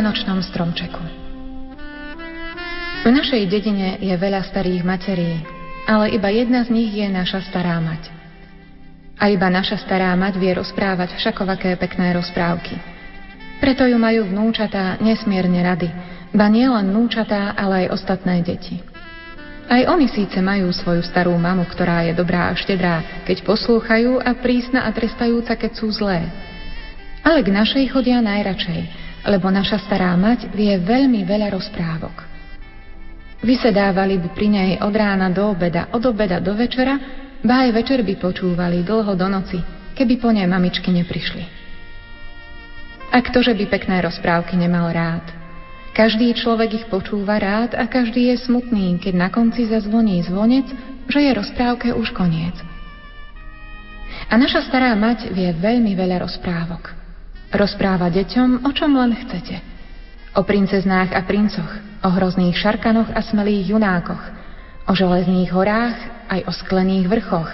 Vianočnom stromčeku. V našej dedine je veľa starých materí, ale iba jedna z nich je naša stará mať. A iba naša stará mať vie rozprávať všakovaké pekné rozprávky. Preto ju majú vnúčatá nesmierne rady, ba nie len vnúčatá, ale aj ostatné deti. Aj oni síce majú svoju starú mamu, ktorá je dobrá a štedrá, keď poslúchajú a prísna a trestajúca, keď sú zlé. Ale k našej chodia najradšej, lebo naša stará mať vie veľmi veľa rozprávok. Vysedávali by pri nej od rána do obeda, od obeda do večera, ba aj večer by počúvali dlho do noci, keby po nej mamičky neprišli. A ktože by pekné rozprávky nemal rád? Každý človek ich počúva rád a každý je smutný, keď na konci zazvoní zvonec, že je rozprávke už koniec. A naša stará mať vie veľmi veľa rozprávok. Rozpráva deťom, o čom len chcete. O princeznách a princoch, o hrozných šarkanoch a smelých junákoch, o železných horách, aj o sklených vrchoch,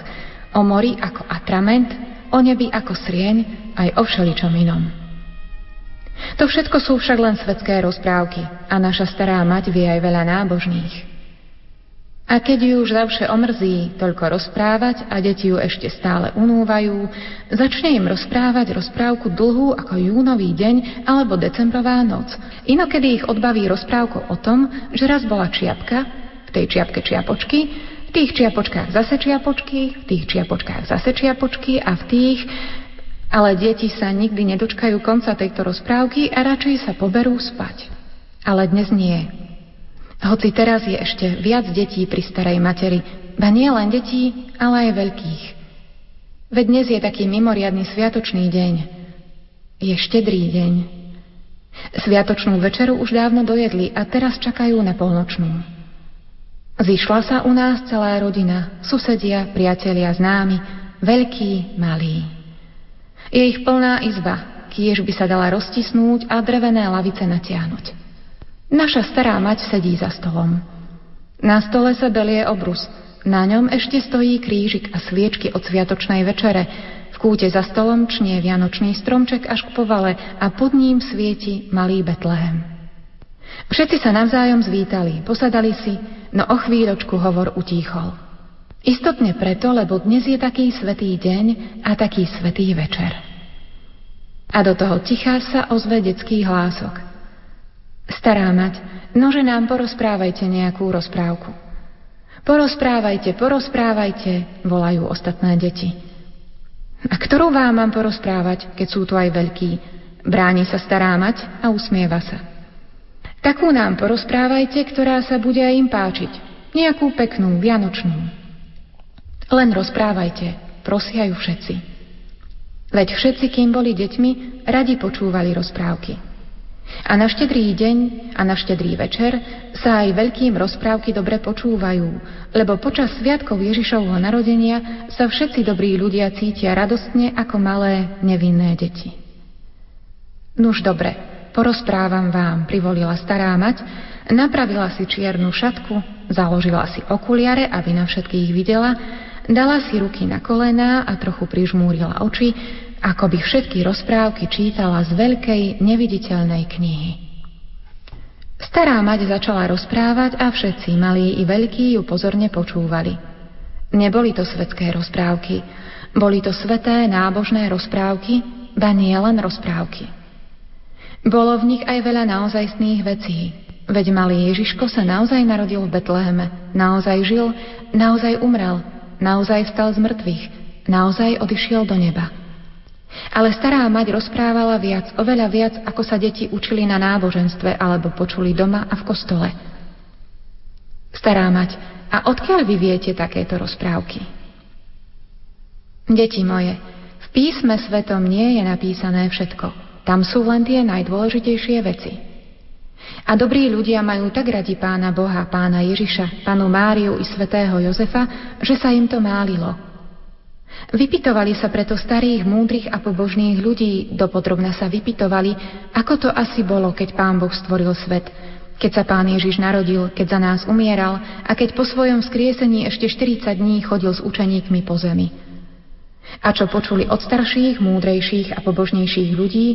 o mori ako atrament, o nebi ako srieň, aj o všeličom inom. To všetko sú však len svetské rozprávky a naša stará mať vie aj veľa nábožných. A keď ju už zavše omrzí toľko rozprávať a deti ju ešte stále unúvajú, začne im rozprávať rozprávku dlhú ako júnový deň alebo decembrová noc. Inokedy ich odbaví rozprávku o tom, že raz bola čiapka, v tej čiapke čiapočky, v tých čiapočkách zase čiapočky, v tých čiapočkách zase čiapočky a v tých... Ale deti sa nikdy nedočkajú konca tejto rozprávky a radšej sa poberú spať. Ale dnes nie. Hoci teraz je ešte viac detí pri starej materi, ba nie len detí, ale aj veľkých. Veď dnes je taký mimoriadný sviatočný deň. Je štedrý deň. Sviatočnú večeru už dávno dojedli a teraz čakajú na polnočnú. Zišla sa u nás celá rodina, susedia, priatelia, známi, veľký, malý. Je ich plná izba, kiež by sa dala roztisnúť a drevené lavice natiahnuť. Naša stará mať sedí za stolom. Na stole sa belie obrus. Na ňom ešte stojí krížik a sviečky od sviatočnej večere. V kúte za stolom čnie vianočný stromček až k povale a pod ním svieti malý Betlehem. Všetci sa navzájom zvítali, posadali si, no o chvíľočku hovor utíchol. Istotne preto, lebo dnes je taký svetý deň a taký svetý večer. A do toho ticha sa ozve detský hlások. Stará mať, nože nám porozprávajte nejakú rozprávku. Porozprávajte, porozprávajte, volajú ostatné deti. A ktorú vám mám porozprávať, keď sú tu aj veľkí? Bráni sa stará mať a usmieva sa. Takú nám porozprávajte, ktorá sa bude aj im páčiť. Nejakú peknú, vianočnú. Len rozprávajte, prosiajú všetci. Veď všetci, kým boli deťmi, radi počúvali rozprávky. A na štedrý deň a na štedrý večer sa aj veľkým rozprávky dobre počúvajú, lebo počas sviatkov Ježišovho narodenia sa všetci dobrí ľudia cítia radostne ako malé nevinné deti. Nuž dobre, porozprávam vám, privolila stará mať, napravila si čiernu šatku, založila si okuliare, aby na všetkých videla, dala si ruky na kolená a trochu prižmúrila oči, ako by všetky rozprávky čítala z veľkej neviditeľnej knihy. Stará mať začala rozprávať a všetci, malí i veľkí, ju pozorne počúvali. Neboli to svetské rozprávky, boli to sveté nábožné rozprávky, ba nie len rozprávky. Bolo v nich aj veľa naozajstných vecí, veď malý Ježiško sa naozaj narodil v Betleheme, naozaj žil, naozaj umrel, naozaj vstal z mŕtvych, naozaj odišiel do neba. Ale stará mať rozprávala viac, oveľa viac, ako sa deti učili na náboženstve alebo počuli doma a v kostole. Stará mať, a odkiaľ vy viete takéto rozprávky? Deti moje, v písme svetom nie je napísané všetko. Tam sú len tie najdôležitejšie veci. A dobrí ľudia majú tak radi pána Boha, pána Ježiša, panu Máriu i svätého Jozefa, že sa im to málilo. Vypitovali sa preto starých, múdrych a pobožných ľudí, dopodrobne sa vypitovali, ako to asi bolo, keď pán Boh stvoril svet, keď sa pán Ježiš narodil, keď za nás umieral a keď po svojom skriesení ešte 40 dní chodil s učeníkmi po zemi. A čo počuli od starších, múdrejších a pobožnejších ľudí,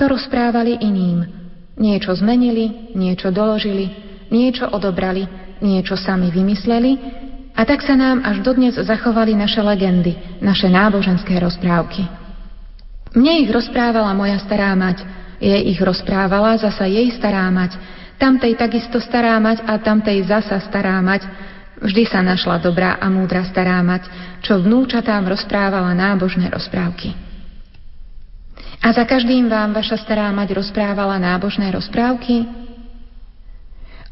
to rozprávali iným. Niečo zmenili, niečo doložili, niečo odobrali, niečo sami vymysleli a tak sa nám až dodnes zachovali naše legendy, naše náboženské rozprávky. Mne ich rozprávala moja stará mať, jej ich rozprávala zasa jej stará mať, tamtej takisto stará mať a tamtej zasa stará mať. Vždy sa našla dobrá a múdra stará mať, čo vnúčatám rozprávala nábožné rozprávky. A za každým vám vaša stará mať rozprávala nábožné rozprávky?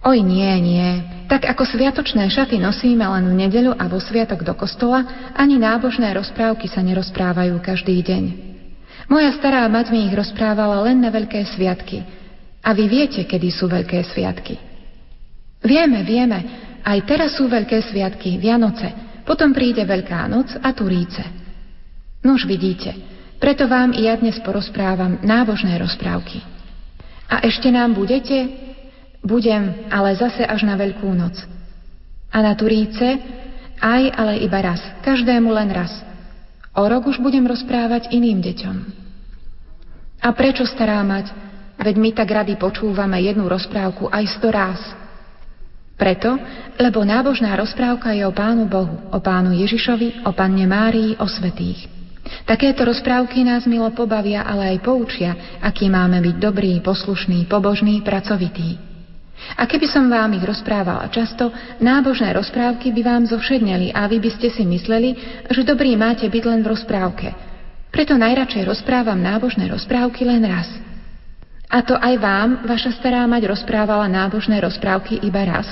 Oj nie, nie. Tak ako sviatočné šaty nosíme len v nedeľu a vo sviatok do kostola, ani nábožné rozprávky sa nerozprávajú každý deň. Moja stará mať mi ich rozprávala len na veľké sviatky. A vy viete, kedy sú veľké sviatky. Vieme, vieme. Aj teraz sú veľké sviatky, Vianoce. Potom príde Veľká noc a Turíce. Nož vidíte, preto vám i ja dnes porozprávam nábožné rozprávky. A ešte nám budete, budem, ale zase až na Veľkú noc. A na Turíce aj, ale iba raz. Každému len raz. O rok už budem rozprávať iným deťom. A prečo stará mať? Veď my tak rady počúvame jednu rozprávku aj sto ráz. Preto, lebo nábožná rozprávka je o Pánu Bohu, o Pánu Ježišovi, o Panne Márii, o svetých. Takéto rozprávky nás milo pobavia, ale aj poučia, aký máme byť dobrý, poslušný, pobožný, pracovitý. A keby som vám ich rozprávala často, nábožné rozprávky by vám zovšedneli a vy by ste si mysleli, že dobrý máte byť len v rozprávke. Preto najradšej rozprávam nábožné rozprávky len raz. A to aj vám vaša stará mať rozprávala nábožné rozprávky iba raz?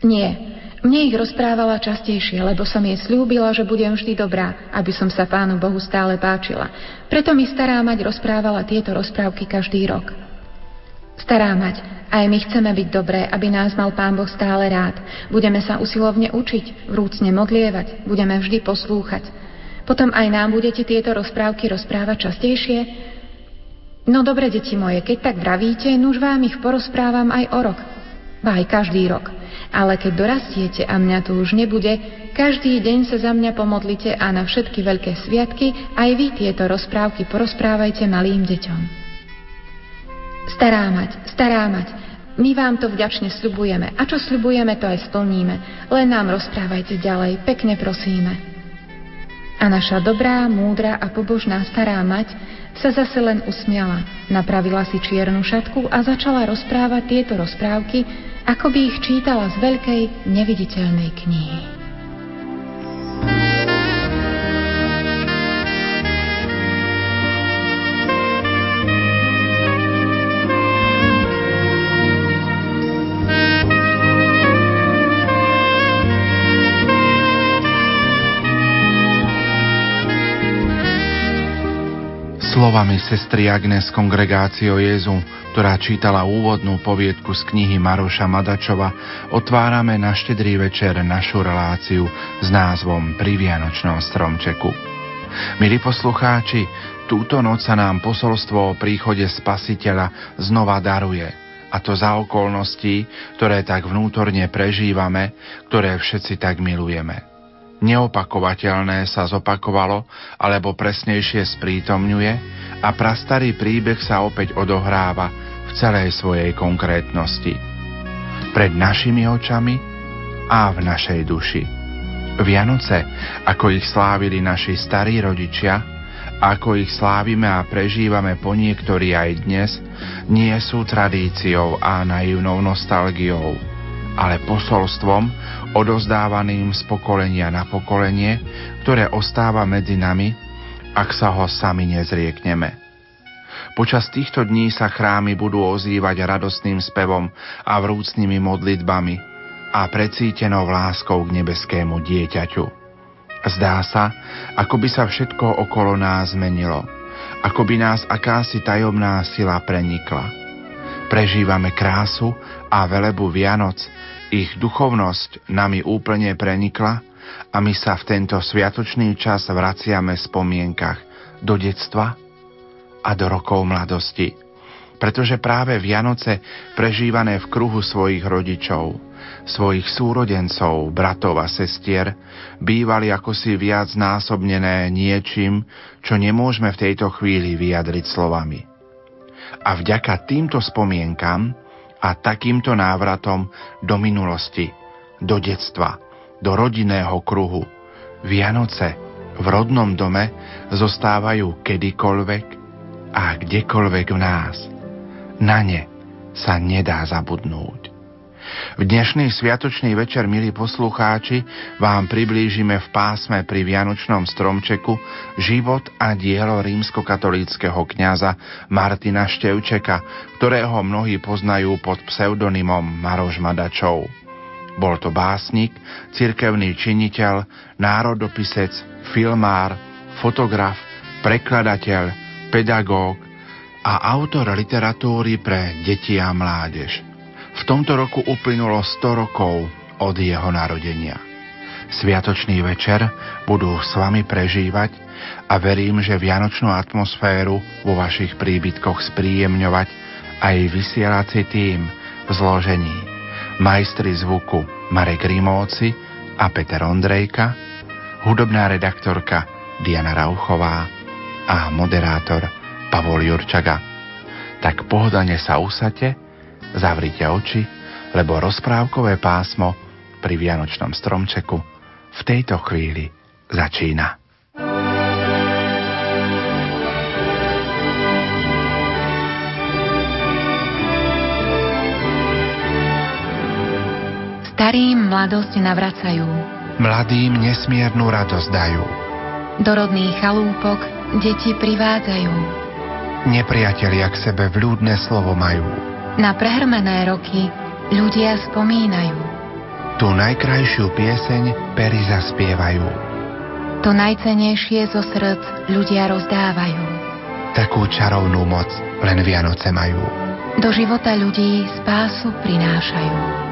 Nie, mne ich rozprávala častejšie, lebo som jej slúbila, že budem vždy dobrá, aby som sa Pánu Bohu stále páčila. Preto mi stará mať rozprávala tieto rozprávky každý rok. Stará mať, aj my chceme byť dobré, aby nás mal Pán Boh stále rád. Budeme sa usilovne učiť, vrúcne modlievať, budeme vždy poslúchať. Potom aj nám budete tieto rozprávky rozprávať častejšie? No dobre, deti moje, keď tak vravíte, nuž vám ich porozprávam aj o rok. Ba aj každý rok. Ale keď dorastiete a mňa tu už nebude, každý deň sa za mňa pomodlite a na všetky veľké sviatky aj vy tieto rozprávky porozprávajte malým deťom. Stará mať, stará mať, my vám to vďačne sľubujeme a čo sľubujeme, to aj splníme. Len nám rozprávajte ďalej, pekne prosíme. A naša dobrá, múdra a pobožná stará mať sa zase len usmiala, napravila si čiernu šatku a začala rozprávať tieto rozprávky, ako by ich čítala z veľkej, neviditeľnej knihy. Slovami sestry Agnes Kongregácio Jezu, ktorá čítala úvodnú poviedku z knihy Maroša Madačova, otvárame na štedrý večer našu reláciu s názvom Pri Vianočnom stromčeku. Milí poslucháči, túto noc sa nám posolstvo o príchode Spasiteľa znova daruje, a to za okolností, ktoré tak vnútorne prežívame, ktoré všetci tak milujeme neopakovateľné sa zopakovalo, alebo presnejšie sprítomňuje a prastarý príbeh sa opäť odohráva v celej svojej konkrétnosti. Pred našimi očami a v našej duši. Vianoce, ako ich slávili naši starí rodičia, ako ich slávime a prežívame po niektorí aj dnes, nie sú tradíciou a naivnou nostalgiou, ale posolstvom, odozdávaným z pokolenia na pokolenie, ktoré ostáva medzi nami, ak sa ho sami nezriekneme. Počas týchto dní sa chrámy budú ozývať radostným spevom a vrúcnými modlitbami a precítenou láskou k nebeskému dieťaťu. Zdá sa, ako by sa všetko okolo nás zmenilo, ako by nás akási tajomná sila prenikla. Prežívame krásu a velebu Vianoc, ich duchovnosť nami úplne prenikla a my sa v tento sviatočný čas vraciame v spomienkach do detstva a do rokov mladosti. Pretože práve Vianoce prežívané v kruhu svojich rodičov, svojich súrodencov, bratov a sestier, bývali ako si viac násobnené niečím, čo nemôžeme v tejto chvíli vyjadriť slovami. A vďaka týmto spomienkam a takýmto návratom do minulosti, do detstva, do rodinného kruhu, Vianoce v rodnom dome zostávajú kedykoľvek a kdekoľvek v nás. Na ne sa nedá zabudnúť. V dnešný sviatočný večer, milí poslucháči, vám priblížime v pásme pri Vianočnom stromčeku život a dielo rímskokatolíckého kňaza Martina Števčeka, ktorého mnohí poznajú pod pseudonymom Maroš Madačov. Bol to básnik, cirkevný činiteľ, národopisec, filmár, fotograf, prekladateľ, pedagóg a autor literatúry pre deti a mládež. V tomto roku uplynulo 100 rokov od jeho narodenia. Sviatočný večer budú s vami prežívať a verím, že vianočnú atmosféru vo vašich príbytkoch spríjemňovať aj vysielací tým v zložení majstri zvuku Marek Rimóci a Peter Ondrejka, hudobná redaktorka Diana Rauchová a moderátor Pavol Jurčaga. Tak pohodane sa usate, zavrite oči, lebo rozprávkové pásmo pri Vianočnom stromčeku v tejto chvíli začína. Starým mladosť navracajú. Mladým nesmiernu radosť dajú. Do rodných chalúpok deti privádzajú. Nepriatelia k sebe vľúdne slovo majú. Na prehrmené roky ľudia spomínajú. Tu najkrajšiu pieseň pery zaspievajú. To najcenejšie zo srdc ľudia rozdávajú. Takú čarovnú moc len Vianoce majú. Do života ľudí spásu prinášajú.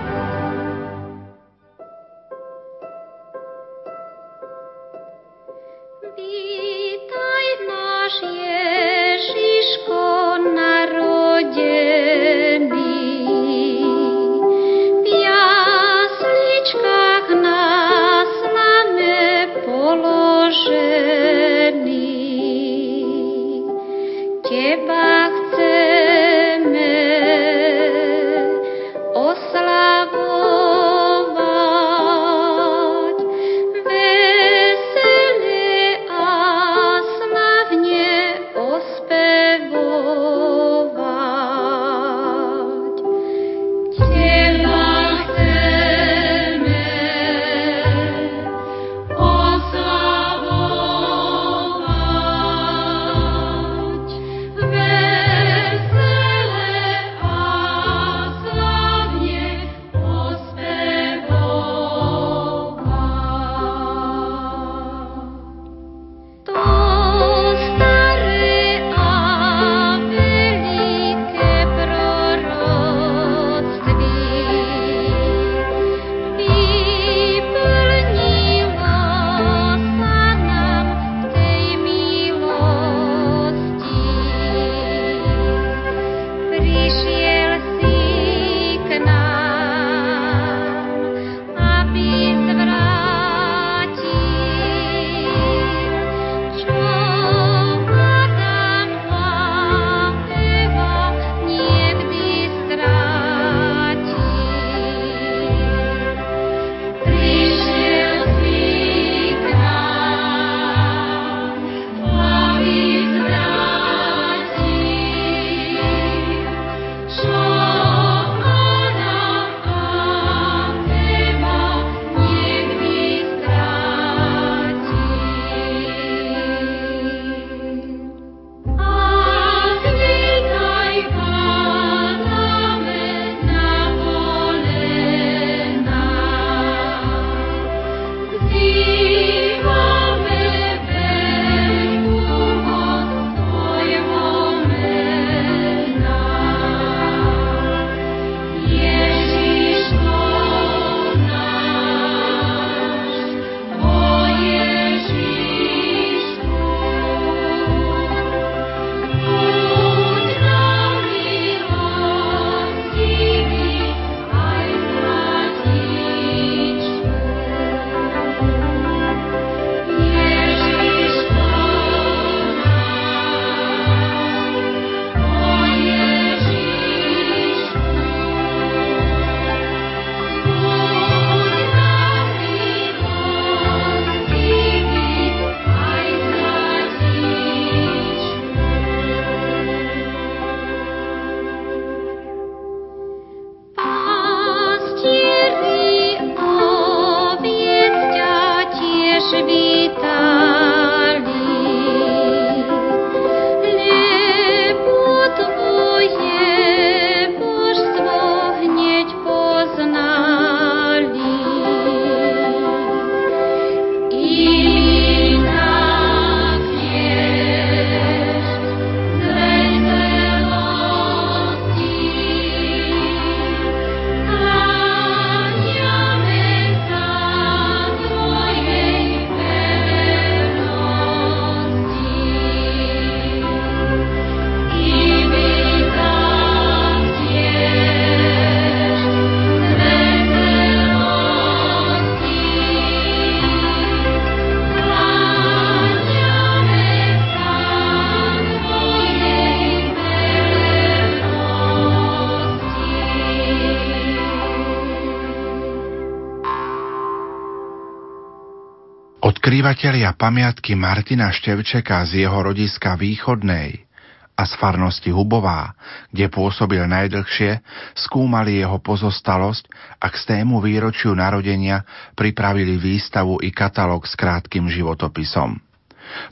Odkrývatelia pamiatky Martina Števčeka z jeho rodiska Východnej a z farnosti Hubová, kde pôsobil najdlhšie, skúmali jeho pozostalosť a k stému výročiu narodenia pripravili výstavu i katalóg s krátkým životopisom.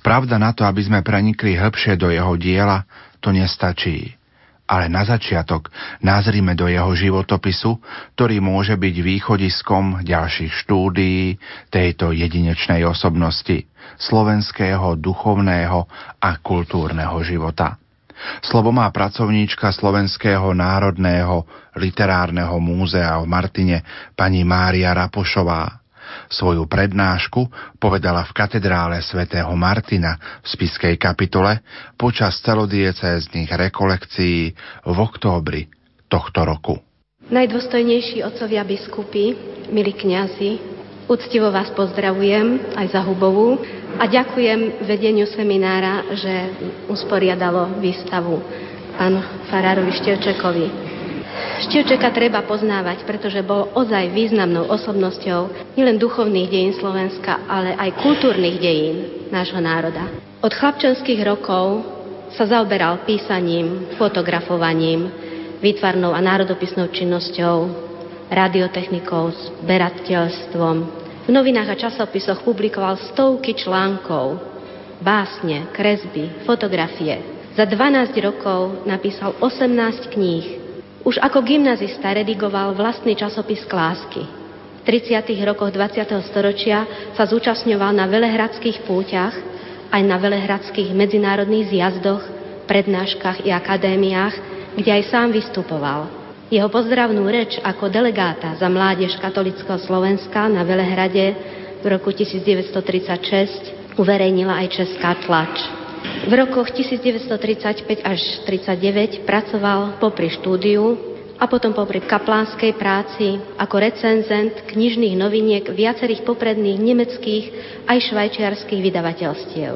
Pravda na to, aby sme prenikli hĺbšie do jeho diela, to nestačí. Ale na začiatok nazrime do jeho životopisu, ktorý môže byť východiskom ďalších štúdií tejto jedinečnej osobnosti, slovenského duchovného a kultúrneho života. Slovo má pracovníčka Slovenského národného literárneho múzea v Martine pani Mária Rapošová. Svoju prednášku povedala v katedrále svätého Martina v spiskej kapitole počas celodiecéznych rekolekcií v októbri tohto roku. Najdôstojnejší otcovia biskupy, milí kňazi, Úctivo vás pozdravujem aj za Hubovú a ďakujem vedeniu seminára, že usporiadalo výstavu pán Farárovi Števčekovi. Števčeka treba poznávať, pretože bol ozaj významnou osobnosťou nielen duchovných dejín Slovenska, ale aj kultúrnych dejín nášho národa. Od chlapčenských rokov sa zaoberal písaním, fotografovaním, výtvarnou a národopisnou činnosťou, radiotechnikou, zberateľstvom. V novinách a časopisoch publikoval stovky článkov, básne, kresby, fotografie. Za 12 rokov napísal 18 kníh. Už ako gymnazista redigoval vlastný časopis Klásky. V 30. rokoch 20. storočia sa zúčastňoval na velehradských púťach aj na velehradských medzinárodných zjazdoch, prednáškach i akadémiách, kde aj sám vystupoval. Jeho pozdravnú reč ako delegáta za mládež katolického Slovenska na Velehrade v roku 1936 uverejnila aj česká tlač. V rokoch 1935 až 1939 pracoval popri štúdiu a potom popri kaplánskej práci ako recenzent knižných noviniek viacerých popredných nemeckých aj švajčiarských vydavateľstiev.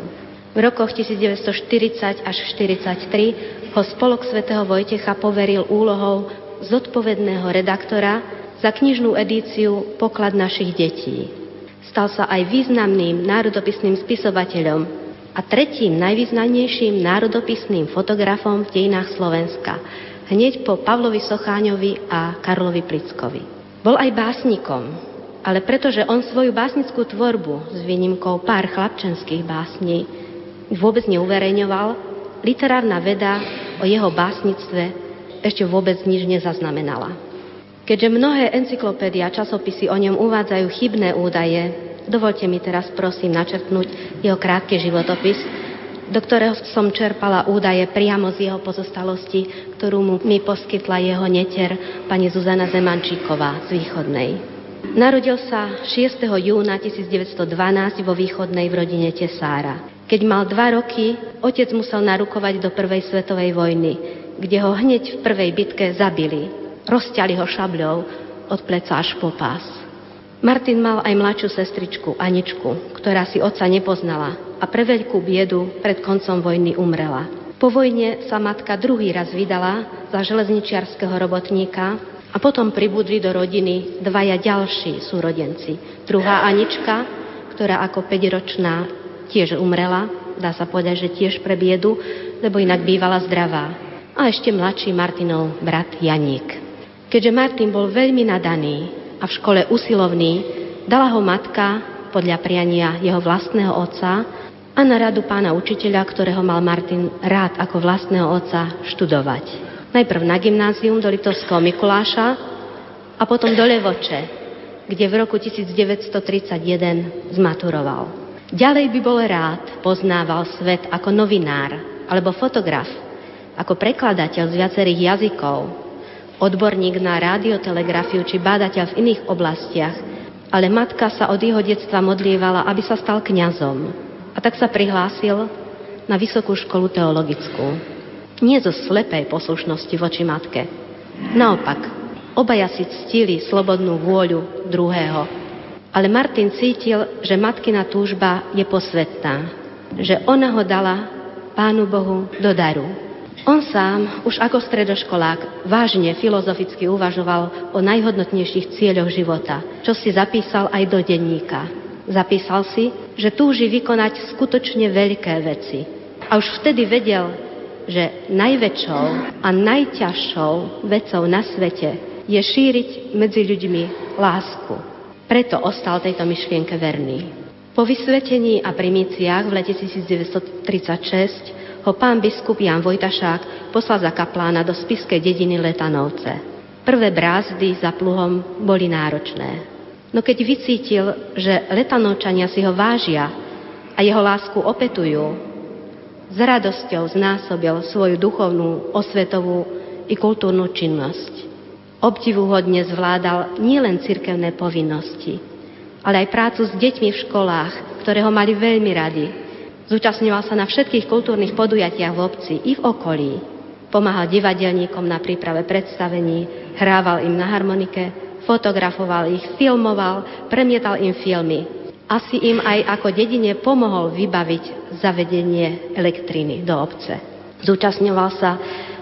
V rokoch 1940 až 1943 ho spolok svätého Vojtecha poveril úlohou zodpovedného redaktora za knižnú edíciu Poklad našich detí. Stal sa aj významným národopisným spisovateľom a tretím najvýznamnejším národopisným fotografom v dejinách Slovenska, hneď po Pavlovi Socháňovi a Karlovi Plickovi. Bol aj básnikom, ale pretože on svoju básnickú tvorbu s výnimkou pár chlapčenských básní vôbec neuverejňoval, literárna veda o jeho básnictve ešte vôbec nič nezaznamenala. Keďže mnohé encyklopédia a časopisy o ňom uvádzajú chybné údaje, dovolte mi teraz prosím načrtnúť jeho krátky životopis, do ktorého som čerpala údaje priamo z jeho pozostalosti, ktorú mu mi poskytla jeho neter pani Zuzana Zemančíková z Východnej. Narodil sa 6. júna 1912 vo Východnej v rodine Tesára. Keď mal dva roky, otec musel narukovať do Prvej svetovej vojny kde ho hneď v prvej bitke zabili. Rozťali ho šabľou od pleca až po pás. Martin mal aj mladšiu sestričku Aničku, ktorá si otca nepoznala a pre veľkú biedu pred koncom vojny umrela. Po vojne sa matka druhý raz vydala za železničiarského robotníka a potom pribudli do rodiny dvaja ďalší súrodenci. Druhá Anička, ktorá ako 5-ročná tiež umrela, dá sa povedať, že tiež pre biedu, lebo inak bývala zdravá a ešte mladší Martinov brat Janík. Keďže Martin bol veľmi nadaný a v škole usilovný, dala ho matka podľa priania jeho vlastného otca a na radu pána učiteľa, ktorého mal Martin rád ako vlastného otca, študovať. Najprv na gymnázium do Litovského Mikuláša a potom do Levoče, kde v roku 1931 zmaturoval. Ďalej by bol rád poznával svet ako novinár alebo fotograf, ako prekladateľ z viacerých jazykov, odborník na radiotelegrafiu či bádateľ v iných oblastiach, ale matka sa od jeho detstva modlievala, aby sa stal kňazom. A tak sa prihlásil na vysokú školu teologickú. Nie zo slepej poslušnosti voči matke. Naopak, obaja si ctili slobodnú vôľu druhého. Ale Martin cítil, že matkina túžba je posvetná, že ona ho dala Pánu Bohu do daru. On sám, už ako stredoškolák, vážne filozoficky uvažoval o najhodnotnejších cieľoch života, čo si zapísal aj do denníka. Zapísal si, že túži vykonať skutočne veľké veci. A už vtedy vedel, že najväčšou a najťažšou vecou na svete je šíriť medzi ľuďmi lásku. Preto ostal tejto myšlienke verný. Po vysvetení a primíciách v lete 1936 ho pán biskup Jan Vojtašák poslal za kaplána do spiskej dediny Letanovce. Prvé brázdy za pluhom boli náročné. No keď vycítil, že letanovčania si ho vážia a jeho lásku opetujú, s radosťou znásobil svoju duchovnú, osvetovú i kultúrnu činnosť. Obdivuhodne zvládal nielen cirkevné povinnosti, ale aj prácu s deťmi v školách, ktoré ho mali veľmi radi. Zúčastňoval sa na všetkých kultúrnych podujatiach v obci i v okolí. Pomáhal divadelníkom na príprave predstavení, hrával im na harmonike, fotografoval ich, filmoval, premietal im filmy. Asi im aj ako dedine pomohol vybaviť zavedenie elektriny do obce. Zúčastňoval sa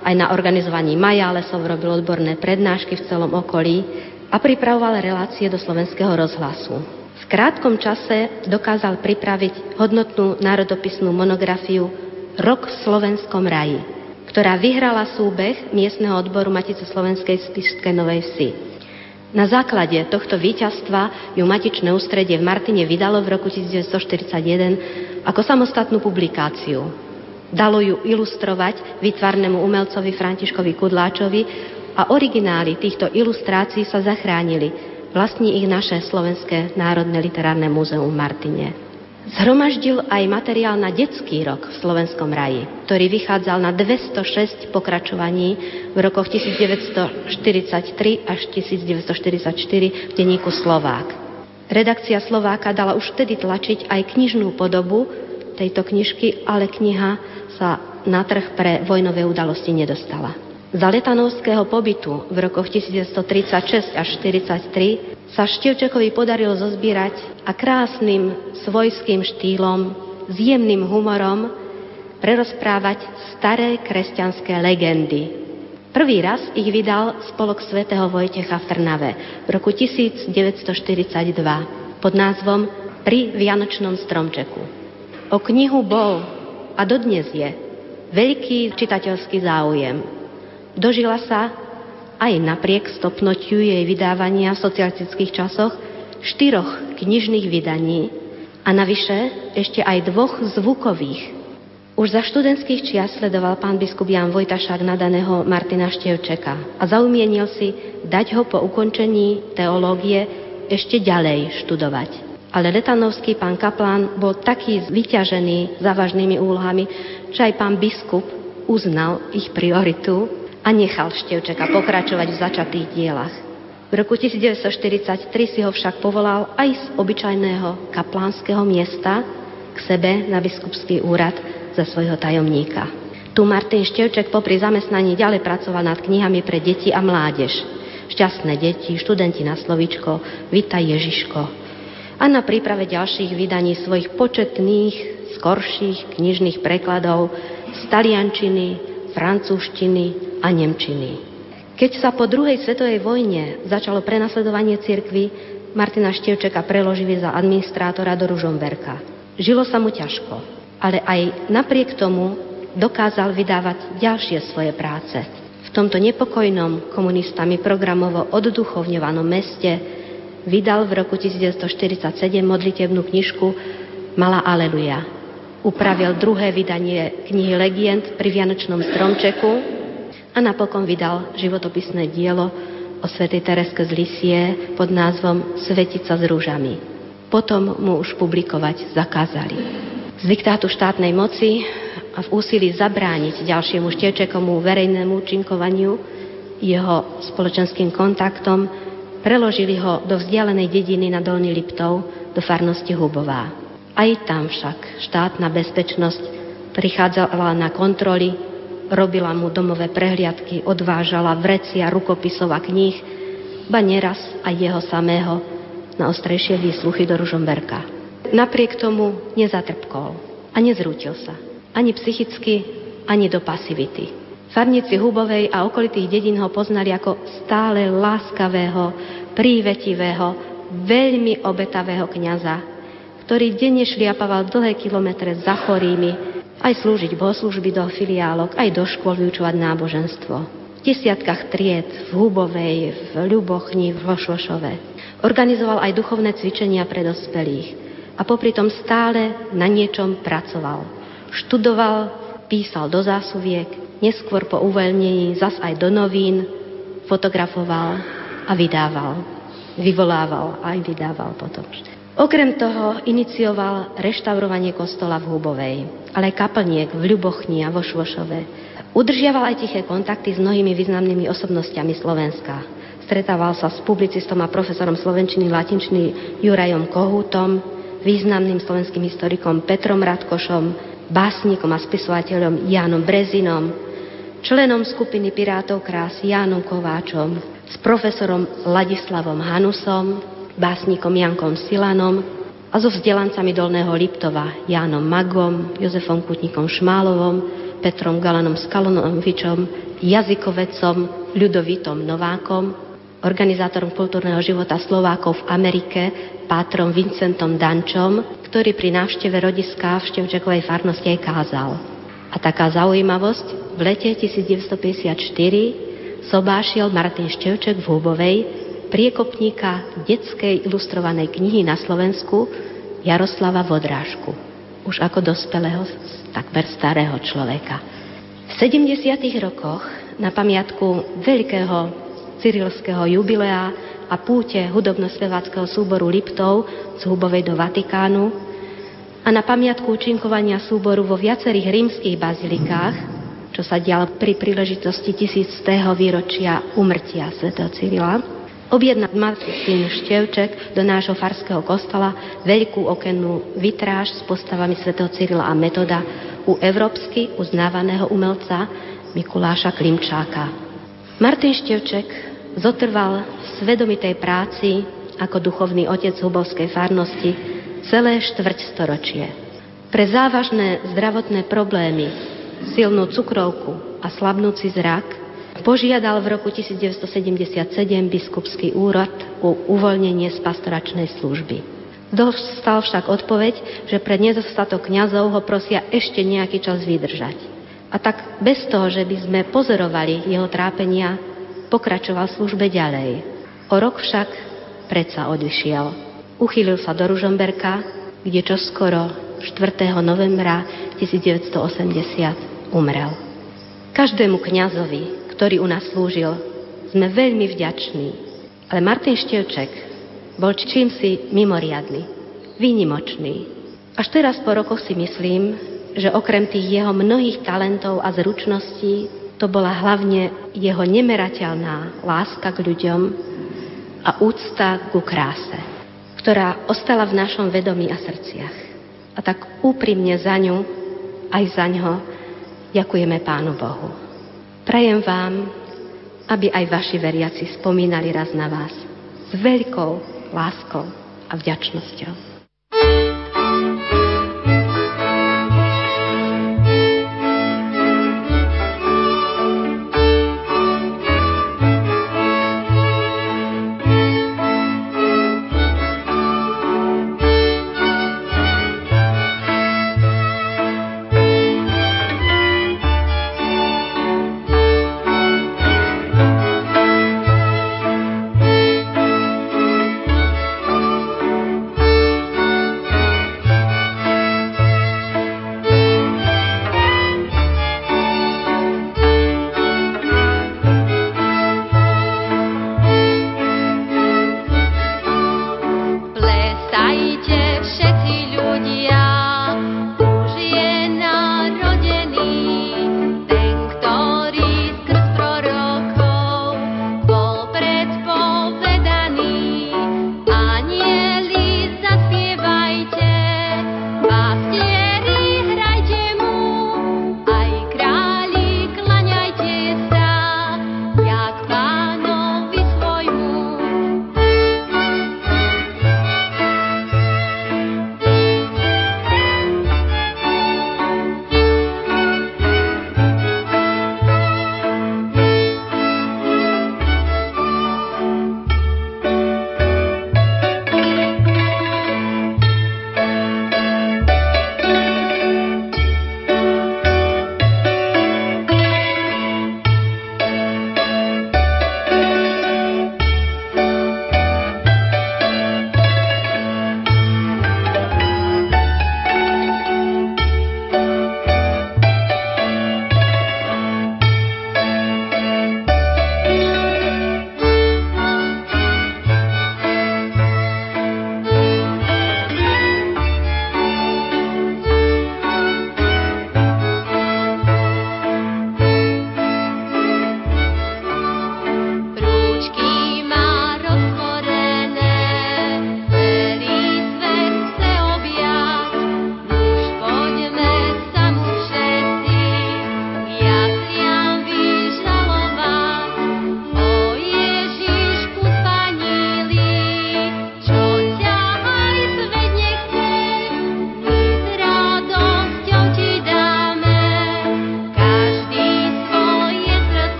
aj na organizovaní majálesov, robil odborné prednášky v celom okolí a pripravoval relácie do slovenského rozhlasu. Krátkom čase dokázal pripraviť hodnotnú národopisnú monografiu Rok v slovenskom raji, ktorá vyhrala súbeh miestneho odboru Matice Slovenskej Spišskej Novej Vsi. Na základe tohto víťazstva ju Matičné ústredie v Martine vydalo v roku 1941 ako samostatnú publikáciu. Dalo ju ilustrovať vytvarnému umelcovi Františkovi Kudláčovi a originály týchto ilustrácií sa zachránili. Vlastní ich naše Slovenské národné literárne múzeum v Martine. Zhromaždil aj materiál na detský rok v Slovenskom raji, ktorý vychádzal na 206 pokračovaní v rokoch 1943 až 1944 v denníku Slovák. Redakcia Slováka dala už vtedy tlačiť aj knižnú podobu tejto knižky, ale kniha sa na trh pre vojnové udalosti nedostala. Za letanovského pobytu v rokoch 1936 až 1943 sa Števčekovi podarilo zozbierať a krásnym svojským štýlom, s jemným humorom prerozprávať staré kresťanské legendy. Prvý raz ich vydal spolok svätého Vojtecha v Trnave v roku 1942 pod názvom Pri Vianočnom stromčeku. O knihu bol a dodnes je veľký čitateľský záujem. Dožila sa, aj napriek stopnotiu jej vydávania v socialistických časoch, štyroch knižných vydaní a navyše ešte aj dvoch zvukových. Už za študentských čias sledoval pán biskup Jan Vojtašák nadaného Martina Števčeka a zaumienil si dať ho po ukončení teológie ešte ďalej študovať. Ale letanovský pán kaplán bol taký vyťažený závažnými úlohami, že aj pán biskup uznal ich prioritu a nechal Števčeka pokračovať v začatých dielach. V roku 1943 si ho však povolal aj z obyčajného kaplánskeho miesta k sebe na biskupský úrad za svojho tajomníka. Tu Martin Števček popri zamestnaní ďalej pracoval nad knihami pre deti a mládež. Šťastné deti, študenti na slovičko, Vita Ježiško. A na príprave ďalších vydaní svojich početných, skorších knižných prekladov z taliančiny, francúzštiny, a Nemčiny. Keď sa po druhej svetovej vojne začalo prenasledovanie cirkvy, Martina Števčeka preložili za administrátora do Ružomberka. Žilo sa mu ťažko, ale aj napriek tomu dokázal vydávať ďalšie svoje práce. V tomto nepokojnom komunistami programovo odduchovňovanom meste vydal v roku 1947 modlitebnú knižku Malá Aleluja. Upravil druhé vydanie knihy Legend pri Vianočnom stromčeku a napokon vydal životopisné dielo o svätej Tereske z Lisie pod názvom Svetica s rúžami. Potom mu už publikovať zakázali. Z diktátu štátnej moci a v úsilí zabrániť ďalšiemu števčekomu verejnému účinkovaniu jeho spoločenským kontaktom preložili ho do vzdialenej dediny na Dolný Liptov do farnosti Hubová. Aj tam však štátna bezpečnosť prichádzala na kontroly Robila mu domové prehliadky, odvážala vrecia rukopisov a kníh, ba neraz aj jeho samého na ostrejšie výsluchy do Ružomberka. Napriek tomu nezatrpkol a nezrútil sa. Ani psychicky, ani do pasivity. Farníci Hubovej a okolitých dedín ho poznali ako stále láskavého, prívetivého, veľmi obetavého kniaza, ktorý denne šliapaval dlhé kilometre za chorými, aj slúžiť bohoslužby do filiálok, aj do škôl vyučovať náboženstvo. V desiatkách tried, v Hubovej, v Ľubochni, v Vošvošove. Organizoval aj duchovné cvičenia pre dospelých a popri tom stále na niečom pracoval. Študoval, písal do zásuviek, neskôr po uvoľnení zas aj do novín, fotografoval a vydával. Vyvolával a aj vydával potom. Okrem toho inicioval reštaurovanie kostola v Hubovej, ale aj kaplniek v Ľubochni a vo Švošove. Udržiaval aj tiché kontakty s mnohými významnými osobnostiami Slovenska. Stretával sa s publicistom a profesorom slovenčiny latinčný Jurajom Kohútom, významným slovenským historikom Petrom Radkošom, básnikom a spisovateľom Jánom Brezinom, členom skupiny Pirátov krás Jánom Kováčom, s profesorom Ladislavom Hanusom, básnikom Jankom Silanom a so vzdelancami Dolného Liptova Jánom Magom, Jozefom Kutníkom Šmálovom, Petrom Galanom Skalonovičom, jazykovecom Ľudovitom Novákom, organizátorom kultúrneho života Slovákov v Amerike, pátrom Vincentom Dančom, ktorý pri návšteve rodiska v Števčekovej farnosti aj kázal. A taká zaujímavosť, v lete 1954 sobášil Martin Števček v Húbovej priekopníka detskej ilustrovanej knihy na Slovensku Jaroslava Vodrážku, už ako dospelého, takmer starého človeka. V 70. rokoch na pamiatku veľkého cyrilského jubilea a púte hudobno-speváckého súboru Liptov z Hubovej do Vatikánu a na pamiatku účinkovania súboru vo viacerých rímskych bazilikách, čo sa dialo pri príležitosti tisíctého výročia umrtia svätého Cyrila, objednal Martin Števček do nášho farského kostola veľkú okennú vitráž s postavami svätého Cyrila a Metoda u európsky uznávaného umelca Mikuláša Klimčáka. Martin Števček zotrval v svedomitej práci ako duchovný otec Hubovskej farnosti celé štvrť storočie. Pre závažné zdravotné problémy, silnú cukrovku a slabnúci zrak požiadal v roku 1977 biskupský úrad o uvoľnenie z pastoračnej služby. Dostal však odpoveď, že pre nedostatok kňazov ho prosia ešte nejaký čas vydržať. A tak bez toho, že by sme pozorovali jeho trápenia, pokračoval službe ďalej. O rok však predsa odišiel. Uchýlil sa do Ružomberka, kde čoskoro 4. novembra 1980 umrel. Každému kňazovi, ktorý u nás slúžil. Sme veľmi vďační. Ale Martin Števček bol čím si mimoriadný, výnimočný. Až teraz po rokoch si myslím, že okrem tých jeho mnohých talentov a zručností, to bola hlavne jeho nemerateľná láska k ľuďom a úcta ku kráse, ktorá ostala v našom vedomí a srdciach. A tak úprimne za ňu, aj za ňo, ďakujeme Pánu Bohu. Prajem vám, aby aj vaši veriaci spomínali raz na vás s veľkou láskou a vďačnosťou.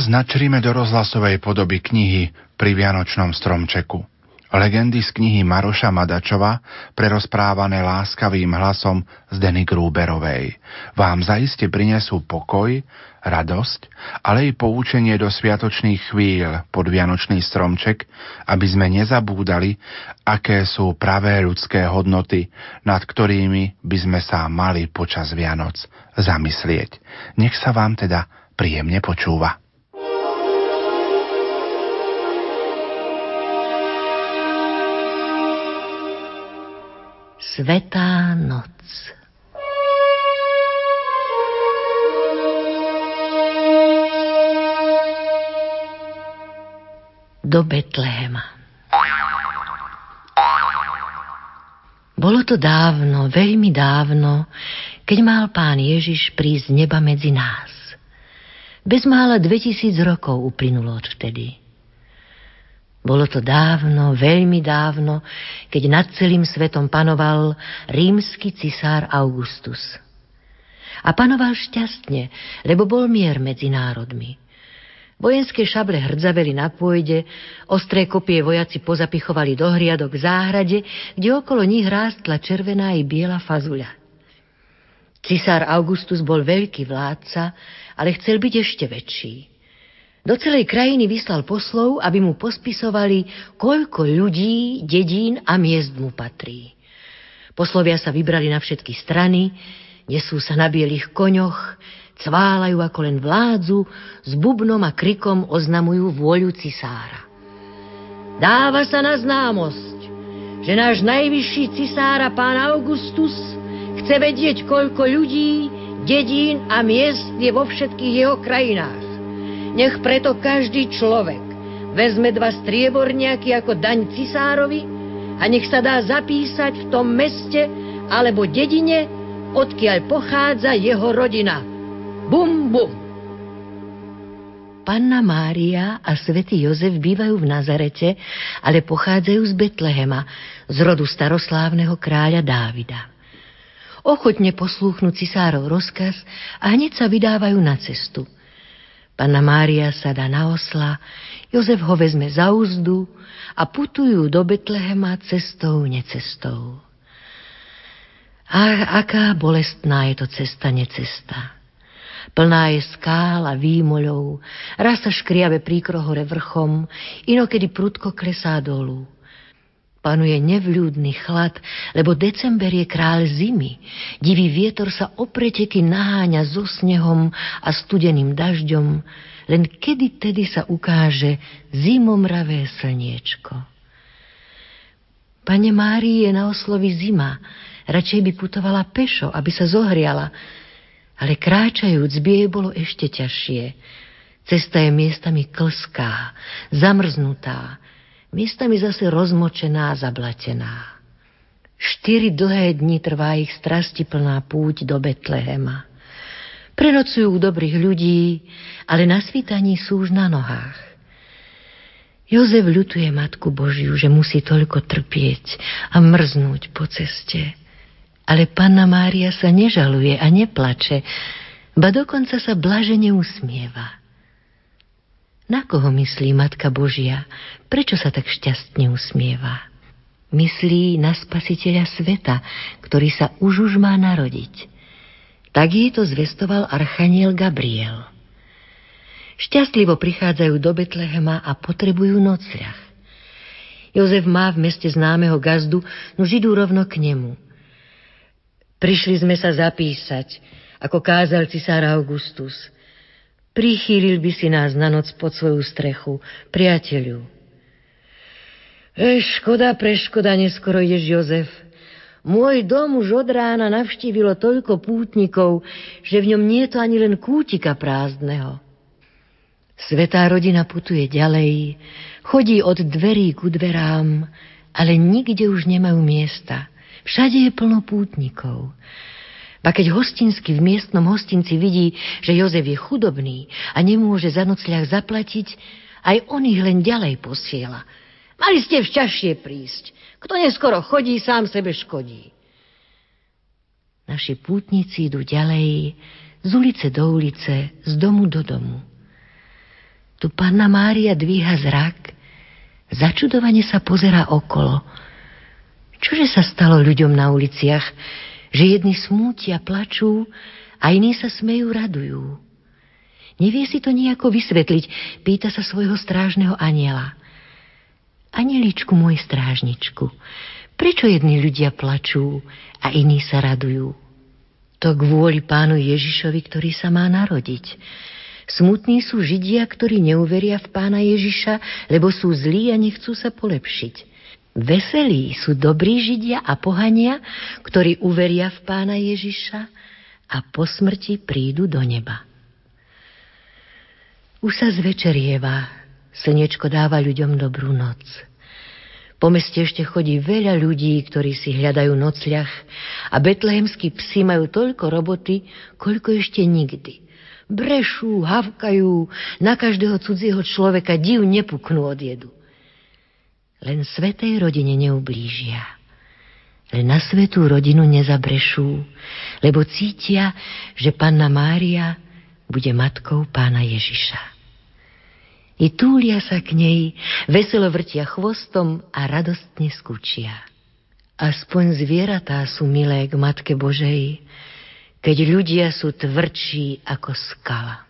Teraz načrime do rozhlasovej podoby knihy pri Vianočnom stromčeku. Legendy z knihy Maroša Madačova, prerozprávané láskavým hlasom z Denny Gruberovej, vám zaiste prinesú pokoj, radosť, ale i poučenie do sviatočných chvíľ pod Vianočný stromček, aby sme nezabúdali, aké sú pravé ľudské hodnoty, nad ktorými by sme sa mali počas Vianoc zamyslieť. Nech sa vám teda príjemne počúva. Svetá noc. Do Betlehema. Bolo to dávno, veľmi dávno, keď mal pán Ježiš prísť z neba medzi nás. Bezmála 2000 rokov uplynulo od vtedy. Bolo to dávno, veľmi dávno, keď nad celým svetom panoval rímsky cisár Augustus. A panoval šťastne, lebo bol mier medzi národmi. Vojenské šable hrdzaveli na pôjde, ostré kopie vojaci pozapichovali do hriadok v záhrade, kde okolo nich rástla červená i biela fazuľa. Cisár Augustus bol veľký vládca, ale chcel byť ešte väčší. Do celej krajiny vyslal poslov, aby mu pospisovali, koľko ľudí, dedín a miest mu patrí. Poslovia sa vybrali na všetky strany, nesú sa na bielých koňoch, cválajú ako len vládzu, s bubnom a krikom oznamujú vôľu cisára. Dáva sa na známosť, že náš najvyšší cisára pán Augustus chce vedieť, koľko ľudí, dedín a miest je vo všetkých jeho krajinách nech preto každý človek vezme dva strieborniaky ako daň cisárovi a nech sa dá zapísať v tom meste alebo dedine, odkiaľ pochádza jeho rodina. Bum, bum. Panna Mária a svätý Jozef bývajú v Nazarete, ale pochádzajú z Betlehema, z rodu staroslávneho kráľa Dávida. Ochotne poslúchnu cisárov rozkaz a hneď sa vydávajú na cestu – Panna Mária sa dá na osla, Jozef ho vezme za úzdu a putujú do Betlehema cestou, necestou. Ach, aká bolestná je to cesta, necesta. Plná je skál a výmoľov, raz sa škriabe príkro vrchom, inokedy prudko klesá dolu. Panuje nevľúdny chlad, lebo december je kráľ zimy. Divý vietor sa opreteky naháňa so snehom a studeným dažďom, len kedy tedy sa ukáže zimomravé slniečko. Pane Márii je na oslovi zima, radšej by putovala pešo, aby sa zohriala, ale kráčajúc by jej bolo ešte ťažšie. Cesta je miestami klská, zamrznutá, miestami zase rozmočená a zablatená. Štyri dlhé dni trvá ich strasti plná púť do Betlehema. Prenocujú u dobrých ľudí, ale na svítaní sú už na nohách. Jozef ľutuje Matku Božiu, že musí toľko trpieť a mrznúť po ceste. Ale Panna Mária sa nežaluje a neplače, ba dokonca sa blažene usmieva. Na koho myslí Matka Božia? Prečo sa tak šťastne usmieva? Myslí na spasiteľa sveta, ktorý sa už už má narodiť. Tak jej to zvestoval archaniel Gabriel. Šťastlivo prichádzajú do Betlehema a potrebujú nocľah. Jozef má v meste známeho gazdu, no židú rovno k nemu. Prišli sme sa zapísať, ako kázal cisár Augustus – Prichýlil by si nás na noc pod svoju strechu, priateľu. E, škoda, preškoda, neskoro ideš, Jozef. Môj dom už od rána navštívilo toľko pútnikov, že v ňom nie je to ani len kútika prázdneho. Svetá rodina putuje ďalej, chodí od dverí ku dverám, ale nikde už nemajú miesta. Všade je plno pútnikov. A keď hostinsky v miestnom hostinci vidí, že Jozef je chudobný a nemôže za nocľah zaplatiť, aj on ich len ďalej posiela. Mali ste včašie prísť. Kto neskoro chodí, sám sebe škodí. Naši pútnici idú ďalej, z ulice do ulice, z domu do domu. Tu panna Mária dvíha zrak, začudovane sa pozera okolo. Čože sa stalo ľuďom na uliciach, že jedni smútia, plačú a iní sa smejú, radujú? Nevie si to nejako vysvetliť, pýta sa svojho strážneho aniela. Anieličku, môj strážničku, prečo jedni ľudia plačú a iní sa radujú? To kvôli pánu Ježišovi, ktorý sa má narodiť. Smutní sú Židia, ktorí neuveria v pána Ježiša, lebo sú zlí a nechcú sa polepšiť. Veselí sú dobrí Židia a pohania, ktorí uveria v pána Ježiša a po smrti prídu do neba. Už sa zvečerieva, slnečko dáva ľuďom dobrú noc. Po meste ešte chodí veľa ľudí, ktorí si hľadajú nocľah a betlehemskí psi majú toľko roboty, koľko ešte nikdy – brešú, havkajú, na každého cudzieho človeka div nepuknú od jedu. Len svetej rodine neublížia. Len na svetú rodinu nezabrešú, lebo cítia, že panna Mária bude matkou pána Ježiša. I túlia sa k nej, veselo vrtia chvostom a radostne skúčia. Aspoň zvieratá sú milé k Matke Božej, keď ľudia sú tvrdší ako skala.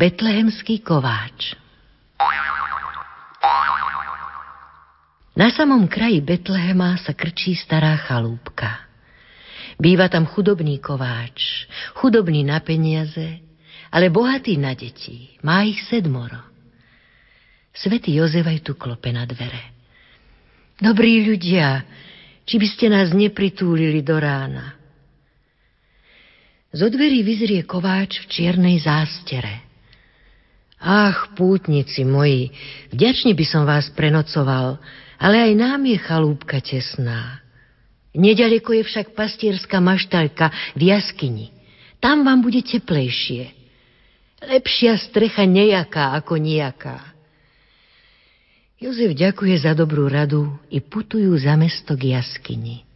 Betlehemský kováč Na samom kraji Betlehema sa krčí stará chalúbka. Býva tam chudobný kováč, chudobný na peniaze, ale bohatý na deti. Má ich sedmoro. Svetý Jozef aj tu klope na dvere. Dobrí ľudia, či by ste nás nepritúlili do rána. Zo dverí vyzrie kováč v čiernej zástere. Ach, pútnici moji, vďačne by som vás prenocoval, ale aj nám je chalúbka tesná. Nedaleko je však pastierská maštalka v jaskyni. Tam vám bude teplejšie. Lepšia strecha nejaká ako nejaká. Jozef ďakuje za dobrú radu i putujú za mesto k jaskyni.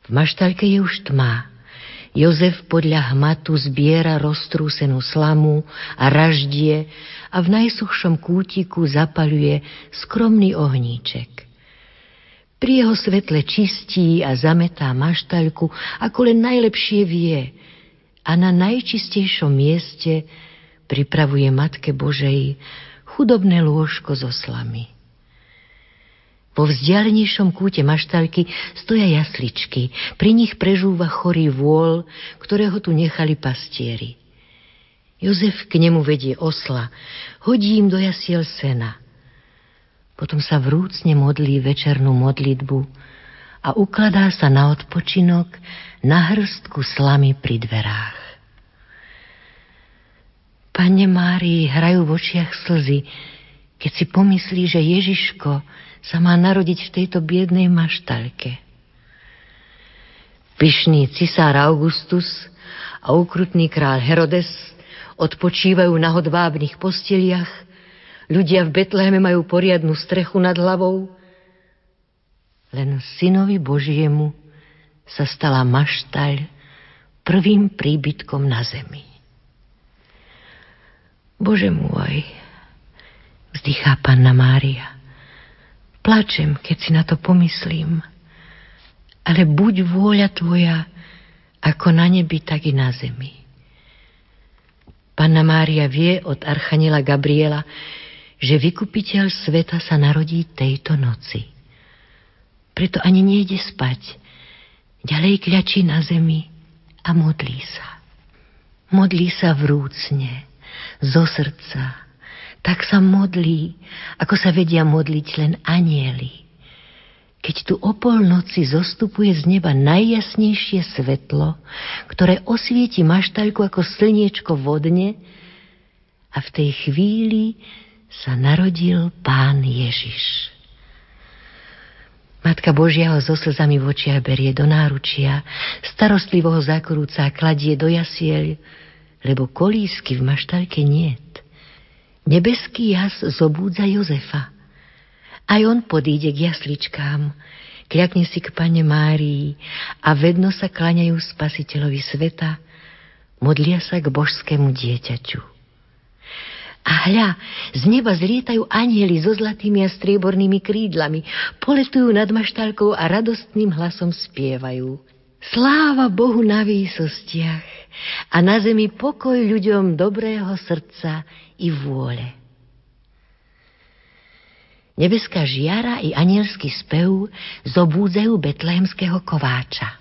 V maštalke je už tma. Jozef podľa hmatu zbiera roztrúsenú slamu a raždie a v najsuchšom kútiku zapaluje skromný ohníček. Pri jeho svetle čistí a zametá maštaľku, ako len najlepšie vie a na najčistejšom mieste pripravuje Matke Božej chudobné lôžko so slamy. Vo vzdialenejšom kúte maštalky stoja jasličky, pri nich prežúva chorý vôľ, ktorého tu nechali pastieri. Jozef k nemu vedie osla, hodí im do jasiel sena. Potom sa vrúcne modlí večernú modlitbu a ukladá sa na odpočinok na hrstku slamy pri dverách. Pane Márii hrajú v očiach slzy, keď si pomyslí, že Ježiško sa má narodiť v tejto biednej maštalke. Pyšný cisár Augustus a ukrutný král Herodes odpočívajú na hodvábnych posteliach, ľudia v Betleheme majú poriadnu strechu nad hlavou, len synovi Božiemu sa stala maštaľ prvým príbytkom na zemi. Bože môj, vzdychá panna Mária. Plačem, keď si na to pomyslím. Ale buď vôľa tvoja, ako na nebi, tak i na zemi. Panna Mária vie od Archanila Gabriela, že vykupiteľ sveta sa narodí tejto noci. Preto ani nejde spať. Ďalej kľačí na zemi a modlí sa. Modlí sa vrúcne zo srdca. Tak sa modlí, ako sa vedia modliť len anieli. keď tu o polnoci zostupuje z neba najjasnejšie svetlo, ktoré osvieti maštaľku ako slniečko vodne a v tej chvíli sa narodil pán Ježiš. Matka Božia ho so slzami v očiach berie do náručia, starostlivo ho zakrúca a kladie do jasiel, lebo kolísky v maštalke niet. Nebeský jas zobúdza Jozefa. Aj on podíde k jasličkám, kľakne si k pane Márii a vedno sa klaňajú spasiteľovi sveta, modlia sa k božskému dieťaťu. A hľa, z neba zlietajú anieli so zlatými a striebornými krídlami, poletujú nad maštalkou a radostným hlasom spievajú. Sláva Bohu na výsostiach a na zemi pokoj ľuďom dobrého srdca i vôle. Nebeská žiara i anielský spev zobúdzajú betlehemského kováča.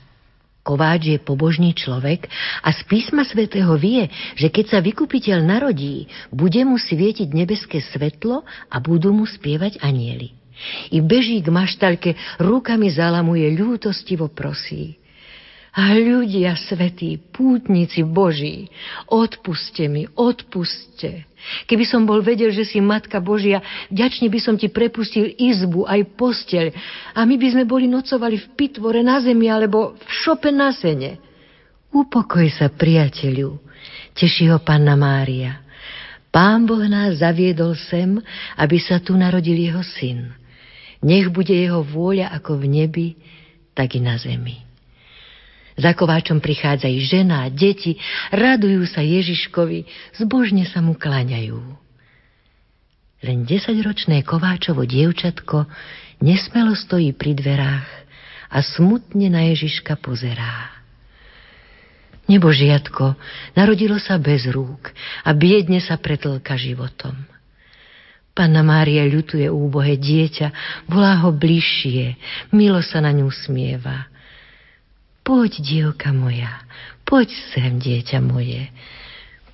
Kováč je pobožný človek a z písma svätého vie, že keď sa vykupiteľ narodí, bude mu svietiť nebeské svetlo a budú mu spievať anieli. I beží k maštalke, rukami zalamuje, ľútostivo prosí. A ľudia svetí, pútnici Boží, odpuste mi, odpuste. Keby som bol vedel, že si Matka Božia, vďačne by som ti prepustil izbu, aj posteľ. A my by sme boli nocovali v pitvore na zemi alebo v šope na sene. Upokoj sa, priateľu, teší ho panna Mária. Pán Boh nás zaviedol sem, aby sa tu narodil jeho syn. Nech bude jeho vôľa ako v nebi, tak i na zemi. Za kováčom prichádzajú žena a deti, radujú sa Ježiškovi, zbožne sa mu kláňajú. Len desaťročné kováčovo dievčatko nesmelo stojí pri dverách a smutne na Ježiška pozerá. Nebožiatko narodilo sa bez rúk a biedne sa pretlka životom. Panna Mária ľutuje úbohe dieťa, volá ho bližšie, milo sa na ňu smieva. Poď, dievka moja, poď sem, dieťa moje.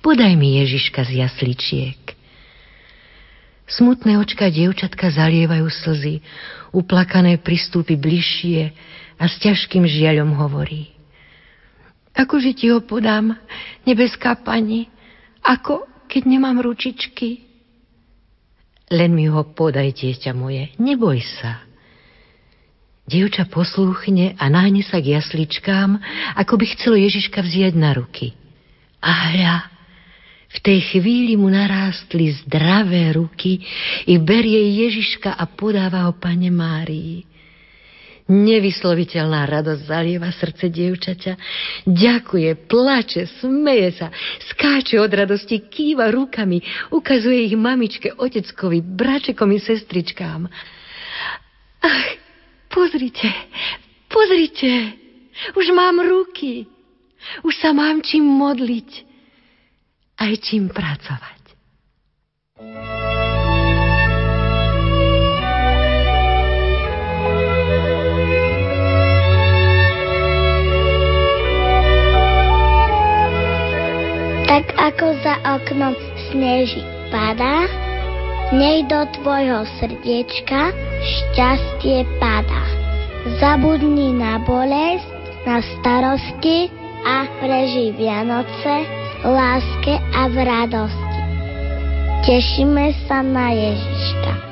Podaj mi Ježiška z jasličiek. Smutné očka dievčatka zalievajú slzy, uplakané pristúpi bližšie a s ťažkým žiaľom hovorí. Akože ti ho podám, nebeská pani, ako keď nemám ručičky? Len mi ho podaj, dieťa moje, neboj sa. Dievča poslúchne a náhne sa k jasličkám, ako by chcelo Ježiška vziať na ruky. A hľa, v tej chvíli mu narástli zdravé ruky i berie Ježiška a podáva ho pane Márii. Nevysloviteľná radosť zalieva srdce dievčaťa. Ďakuje, plače, smeje sa, skáče od radosti, kýva rukami, ukazuje ich mamičke, oteckovi, bračekom i sestričkám. Ach, Pozrite, pozrite, už mám ruky, už sa mám čím modliť, aj čím pracovať. Tak ako za oknom sneží padá, nech do tvojho srdiečka šťastie pada. Zabudni na bolesť, na starosti a preži Vianoce v láske a v radosti. Tešíme sa na Ježiška.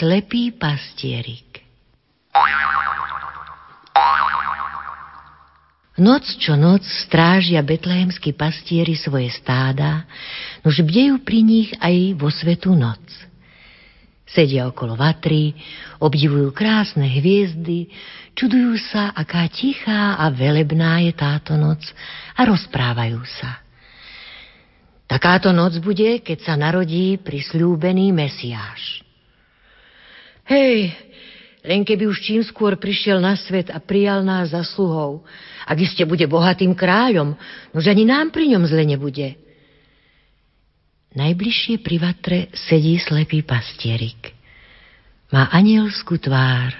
Slepý pastierik Noc čo noc strážia betlehemskí pastieri svoje stáda, nož bdejú pri nich aj vo svetú noc. Sedia okolo vatry, obdivujú krásne hviezdy, čudujú sa, aká tichá a velebná je táto noc a rozprávajú sa. Takáto noc bude, keď sa narodí prisľúbený Mesiáš. Hej, len keby už čím skôr prišiel na svet a prijal nás za sluhov. Ak iste bude bohatým kráľom, nož ani nám pri ňom zle nebude. Najbližšie pri vatre sedí slepý pastierik. Má anielskú tvár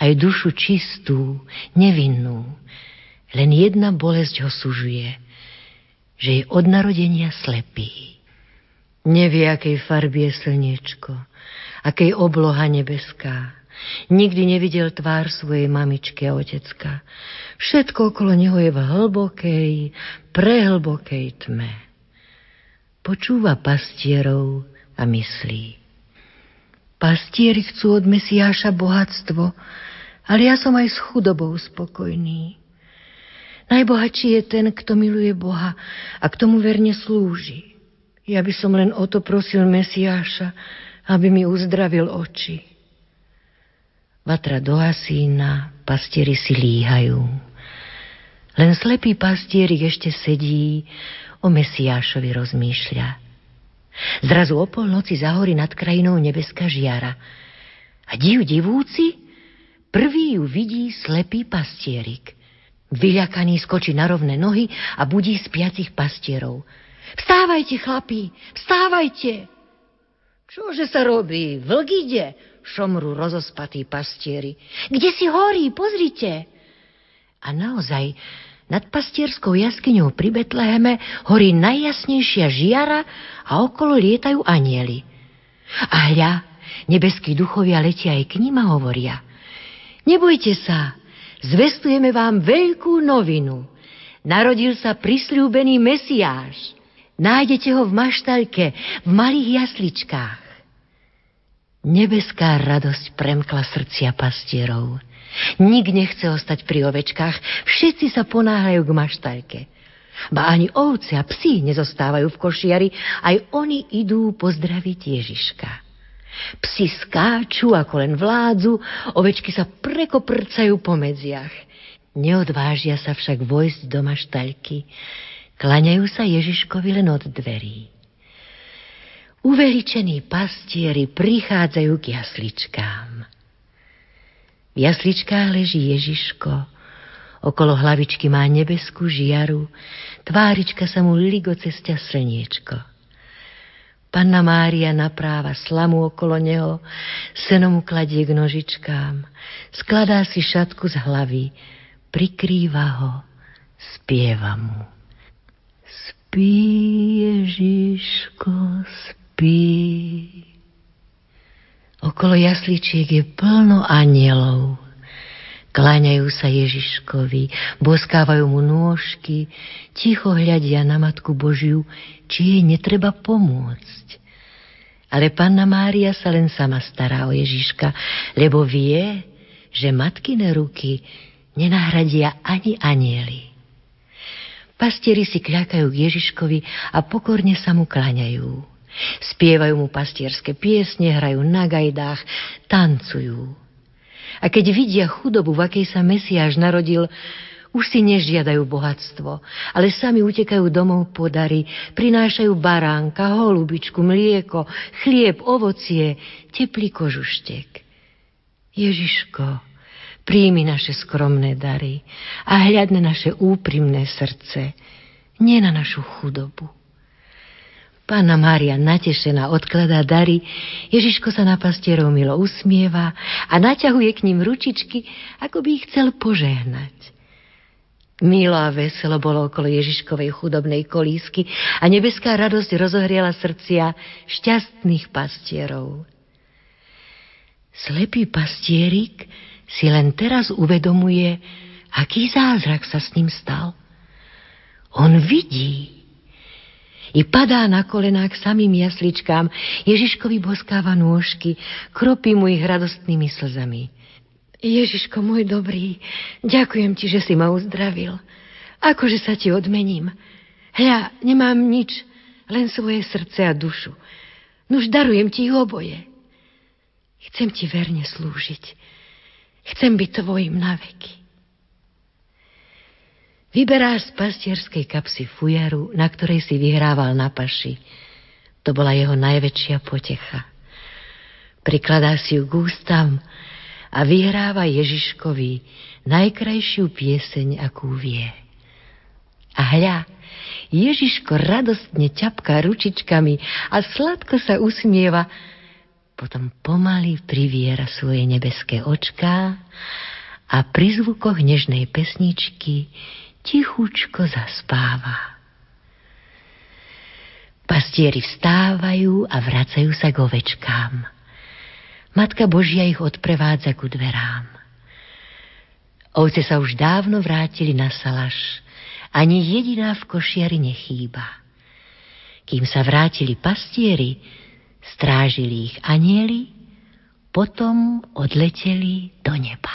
aj dušu čistú, nevinnú. Len jedna bolesť ho sužuje, že je od narodenia slepý. Nevie, akej farby je slniečko, akej obloha nebeská. Nikdy nevidel tvár svojej mamičky a otecka. Všetko okolo neho je v hlbokej, prehlbokej tme. Počúva pastierov a myslí. Pastieri chcú od Mesiáša bohatstvo, ale ja som aj s chudobou spokojný. Najbohatší je ten, kto miluje Boha a k tomu verne slúži. Ja by som len o to prosil Mesiáša, aby mi uzdravil oči. Vatra do Asína, pastieri si líhajú. Len slepý pastierik ešte sedí, o Mesiášovi rozmýšľa. Zrazu o polnoci zahorí nad krajinou nebeská žiara. A div divúci, prvý ju vidí slepý pastierik. Vyľakaný skočí na rovné nohy a budí spiacich pastierov. Vstávajte, chlapí, vstávajte! Čože sa robí? Vlk ide, šomru rozospatí pastieri. Kde si horí, pozrite! A naozaj, nad pastierskou jaskyňou pri Betleheme horí najjasnejšia žiara a okolo lietajú anieli. A hľa, nebeskí duchovia letia aj k ním a hovoria. Nebojte sa, zvestujeme vám veľkú novinu. Narodil sa prisľúbený Mesiáš. Nájdete ho v maštalke, v malých jasličkách. Nebeská radosť premkla srdcia pastierov. Nik nechce ostať pri ovečkách, všetci sa ponáhajú k maštalke. Ba ani ovce a psi nezostávajú v košiari, aj oni idú pozdraviť Ježiška. Psi skáču, ako len vládzu, ovečky sa prekoprcajú po medziach. Neodvážia sa však vojsť do maštalky. Klaňajú sa Ježiškovi len od dverí. Uveličení pastieri prichádzajú k jasličkám. V jasličkách leží Ježiško, okolo hlavičky má nebeskú žiaru, tvárička sa mu ligo cestia slniečko. Panna Mária napráva slamu okolo neho, seno mu kladie k nožičkám, skladá si šatku z hlavy, prikrýva ho, spieva mu. Spí, Ježiško, spí. Okolo jasličiek je plno anielov. Kláňajú sa Ježiškovi, boskávajú mu nôžky, ticho hľadia na Matku Božiu, či jej netreba pomôcť. Ale Panna Mária sa len sama stará o Ježiška, lebo vie, že matkine ruky nenahradia ani anieli. Pastieri si kľakajú k Ježiškovi a pokorne sa mu kláňajú. Spievajú mu pastierské piesne, hrajú na gajdách, tancujú. A keď vidia chudobu, v akej sa Mesiáš narodil, už si nežiadajú bohatstvo, ale sami utekajú domov po dary, prinášajú baránka, holubičku, mlieko, chlieb, ovocie, teplý kožuštek. Ježiško, príjmi naše skromné dary a hľadne naše úprimné srdce, nie na našu chudobu. Pána Mária natešená odkladá dary, Ježiško sa na pastierov milo usmieva a naťahuje k ním ručičky, ako by ich chcel požehnať. Milo a veselo bolo okolo Ježiškovej chudobnej kolísky a nebeská radosť rozohriela srdcia šťastných pastierov. Slepý pastierik si len teraz uvedomuje, aký zázrak sa s ním stal. On vidí, i padá na kolená k samým jasličkám. Ježiškovi boskáva nôžky, kropí mu ich radostnými slzami. Ježiško môj dobrý, ďakujem ti, že si ma uzdravil. Akože sa ti odmením. Hľa, nemám nič, len svoje srdce a dušu. Nuž darujem ti ich oboje. Chcem ti verne slúžiť. Chcem byť tvojim na veky. Vyberá z pastierskej kapsy fujaru, na ktorej si vyhrával na paši. To bola jeho najväčšia potecha. Prikladá si ju k ústam a vyhráva Ježiškovi najkrajšiu pieseň, akú vie. A hľa, Ježiško radostne ťapká ručičkami a sladko sa usmieva, Potom pomaly priviera svoje nebeské očká a pri zvukoch nežnej pesničky tichučko zaspáva. Pastieri vstávajú a vracajú sa k ovečkám. Matka Božia ich odprevádza ku dverám. Ovce sa už dávno vrátili na salaš. Ani jediná v košiari nechýba. Kým sa vrátili pastieri, strážili ich anieli, potom odleteli do neba.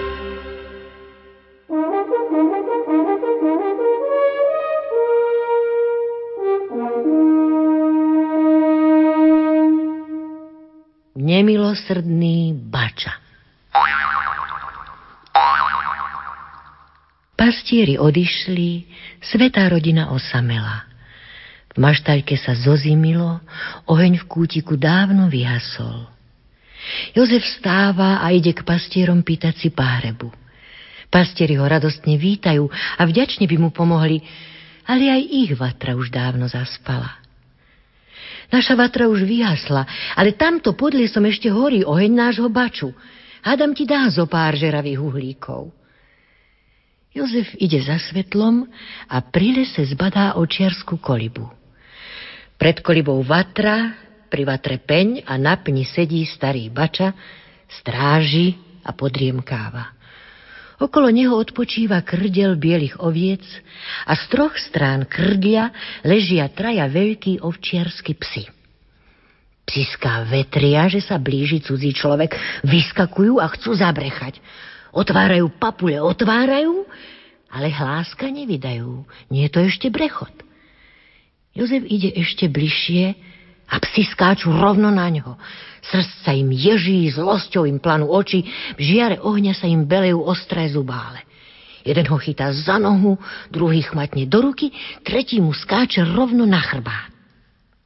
Nemilosrdný bača. Pastieri odišli, svetá rodina osamela. V maštaľke sa zozimilo, oheň v kútiku dávno vyhasol. Jozef vstáva a ide k pastierom pýtať si páhrebu. Pastieri ho radostne vítajú a vďačne by mu pomohli, ale aj ich vatra už dávno zaspala. Naša vatra už vyhasla, ale tamto pod lesom ešte horí oheň nášho baču. Hádam ti dá zo pár žeravých uhlíkov. Jozef ide za svetlom a pri lese zbadá očiarsku kolibu. Pred kolibou vatra, pri vatre peň a na pni sedí starý bača, stráži a podriemkáva. Okolo neho odpočíva krdel bielých oviec a z troch strán krdľa ležia traja veľkí ovčiarsky psy. Psiská vetria, že sa blíži cudzí človek, vyskakujú a chcú zabrechať. Otvárajú papule, otvárajú, ale hláska nevydajú. Nie je to ešte brechot. Jozef ide ešte bližšie a psi skáču rovno na ňo. Srdc sa im ježí, zlosťou im planú oči, v žiare ohňa sa im belejú ostré zubále. Jeden ho chytá za nohu, druhý chmatne do ruky, tretí mu skáče rovno na chrbát.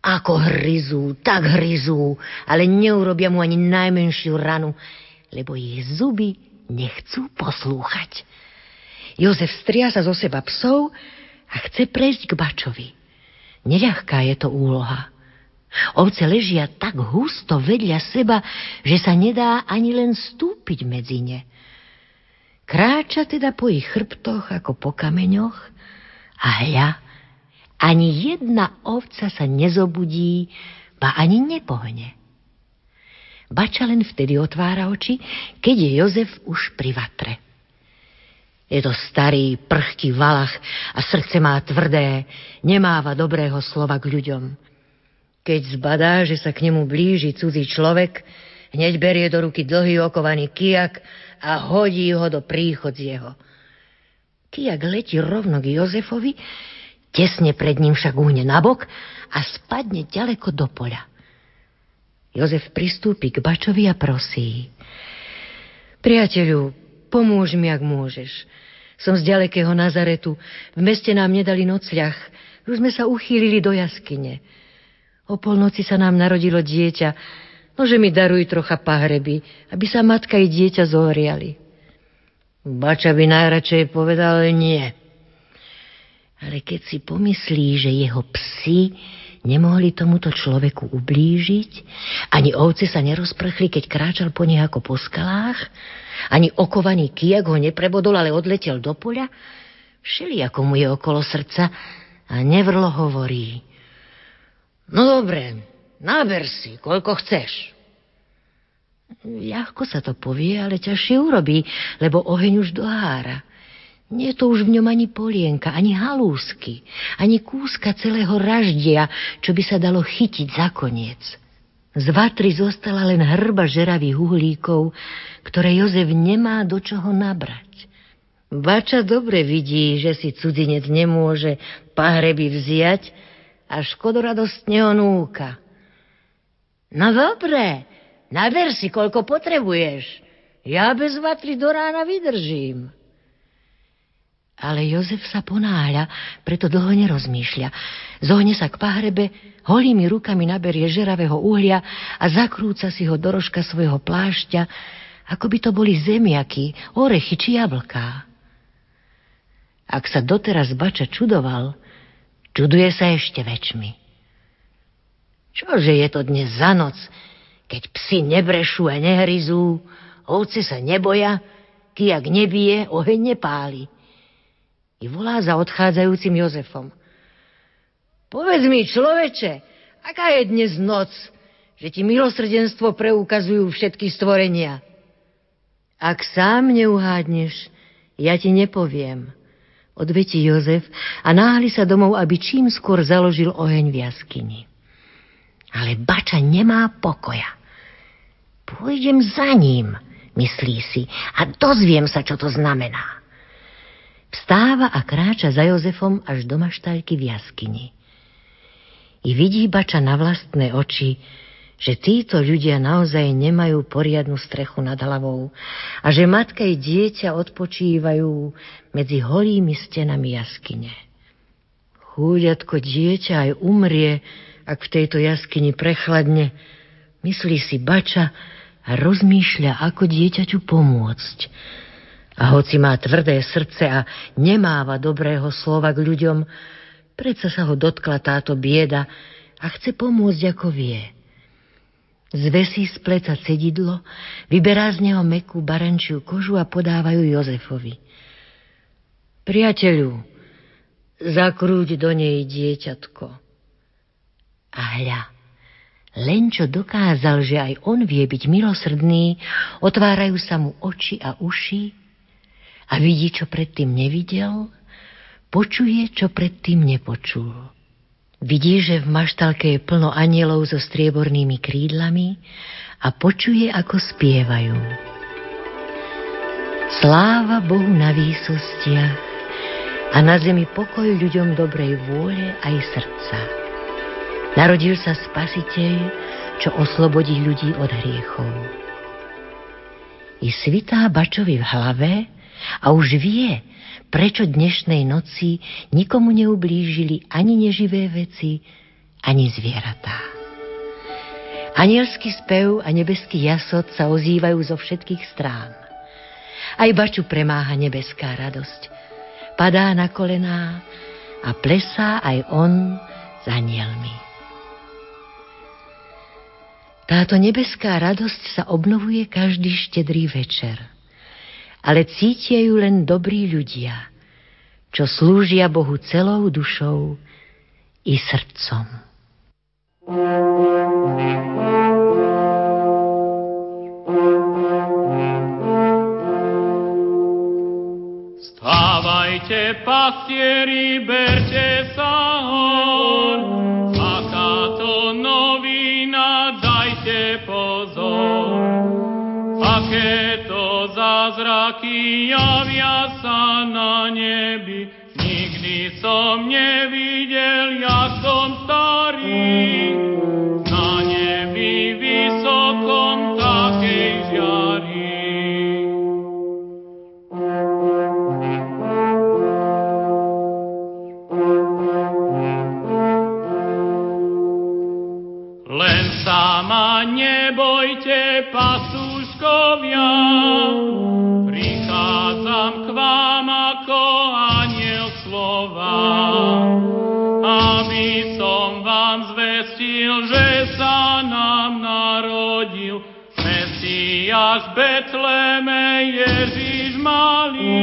Ako hryzú, tak hryzú, ale neurobia mu ani najmenšiu ranu, lebo ich zuby nechcú poslúchať. Jozef stria sa zo seba psov a chce prejsť k Bačovi. Neľahká je to úloha. Ovce ležia tak husto vedľa seba, že sa nedá ani len stúpiť medzi ne. Kráča teda po ich chrbtoch ako po kameňoch a hľa, ani jedna ovca sa nezobudí, ba ani nepohne. Bača len vtedy otvára oči, keď je Jozef už pri vatre. Je to starý, prchký valach a srdce má tvrdé, nemáva dobrého slova k ľuďom. Keď zbadá, že sa k nemu blíži cudzí človek, hneď berie do ruky dlhý okovaný kijak a hodí ho do príchodzieho. Kijak letí rovno k Jozefovi, tesne pred ním však uhne nabok a spadne ďaleko do poľa. Jozef pristúpi k Bačovi a prosí. Priateľu, pomôž mi, ak môžeš. Som z ďalekého Nazaretu. V meste nám nedali nocľah. Už sme sa uchýlili do jaskyne. O polnoci sa nám narodilo dieťa, nože mi daruj trocha pahreby, aby sa matka i dieťa zohriali. Bača by najradšej povedal nie. Ale keď si pomyslí, že jeho psi nemohli tomuto človeku ublížiť, ani ovce sa nerozprchli, keď kráčal po nich ako po skalách, ani okovaný kijak ho neprebodol, ale odletel do poľa, všeli ako mu je okolo srdca a nevrlo hovorí – No dobre, náber si, koľko chceš. Ľahko sa to povie, ale ťažšie urobí, lebo oheň už dohára. Nie to už v ňom ani polienka, ani halúsky, ani kúska celého raždia, čo by sa dalo chytiť za koniec. Z vatry zostala len hrba žeravých uhlíkov, ktoré Jozef nemá do čoho nabrať. Bača dobre vidí, že si cudzinec nemôže pahreby vziať, a škodoradostne ho núka. No dobre, naber si, koľko potrebuješ. Ja bez vatry do rána vydržím. Ale Jozef sa ponáhľa, preto dlho nerozmýšľa. Zohne sa k pahrebe, holými rukami naberie žeravého uhlia a zakrúca si ho do rožka svojho plášťa, ako by to boli zemiaky, orechy či jablká. Ak sa doteraz bača čudoval, čuduje sa ešte väčšmi. Čože je to dnes za noc, keď psi nebrešú a nehryzú, ovce sa neboja, kijak nebije, oheň nepáli. I volá za odchádzajúcim Jozefom. Povedz mi, človeče, aká je dnes noc, že ti milosrdenstvo preukazujú všetky stvorenia? Ak sám neuhádneš, ja ti nepoviem, odvetí Jozef a náhli sa domov, aby čím skôr založil oheň v jaskyni. Ale bača nemá pokoja. Pôjdem za ním, myslí si, a dozviem sa, čo to znamená. Vstáva a kráča za Jozefom až do maštaľky v jaskyni. I vidí bača na vlastné oči, že títo ľudia naozaj nemajú poriadnu strechu nad hlavou a že matka i dieťa odpočívajú medzi holými stenami jaskyne. Chúďatko dieťa aj umrie, ak v tejto jaskyni prechladne, myslí si bača a rozmýšľa, ako dieťaťu pomôcť. A hoci má tvrdé srdce a nemáva dobrého slova k ľuďom, predsa sa ho dotkla táto bieda a chce pomôcť, ako vie. Zvesí z pleca cedidlo, vyberá z neho mekú barančiu kožu a podávajú Jozefovi. Priateľu, zakrúť do nej dieťatko. A hľa, len čo dokázal, že aj on vie byť milosrdný, otvárajú sa mu oči a uši a vidí, čo predtým nevidel, počuje, čo predtým nepočul. Vidí, že v maštalke je plno anielov so striebornými krídlami a počuje, ako spievajú. Sláva Bohu na výsostiach a na zemi pokoj ľuďom dobrej vôle aj srdca. Narodil sa spasiteľ, čo oslobodí ľudí od hriechov. I svitá bačovi v hlave a už vie, prečo dnešnej noci nikomu neublížili ani neživé veci, ani zvieratá. Anielský spev a nebeský jasot sa ozývajú zo všetkých strán. Aj baču premáha nebeská radosť. Padá na kolená a plesá aj on s anielmi. Táto nebeská radosť sa obnovuje každý štedrý večer – ale cítia ju len dobrí ľudia, čo slúžia Bohu celou dušou i srdcom. Stávajte, pastieri, berte sa hor, javia sa na nebi. Nikdy som nevidel, jak som starý, na nebi vysokom takej žiari. Len sama nebojte, pasúškovia, Betleme Ježiš malý.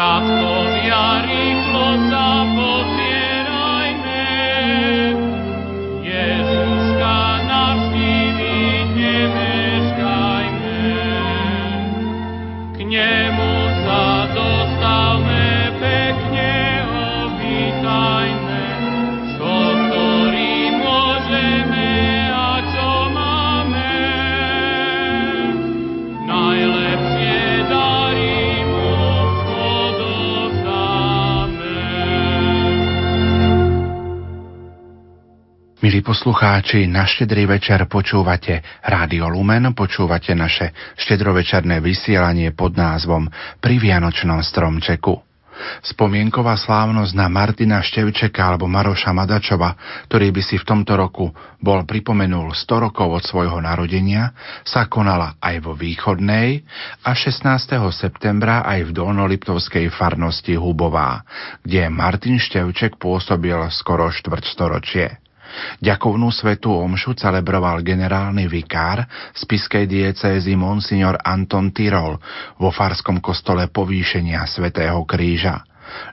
cross poslucháči, na štedrý večer počúvate Rádio Lumen, počúvate naše štedrovečerné vysielanie pod názvom Pri Vianočnom stromčeku. Spomienková slávnosť na Martina Števčeka alebo Maroša Madačova, ktorý by si v tomto roku bol pripomenul 100 rokov od svojho narodenia, sa konala aj vo východnej a 16. septembra aj v Dolnoliptovskej farnosti Hubová, kde Martin Števček pôsobil skoro štvrťstoročie. Ďakovnú svetú omšu celebroval generálny vikár z piskej diecézy Monsignor Anton Tyrol vo farskom kostole povýšenia svätého kríža.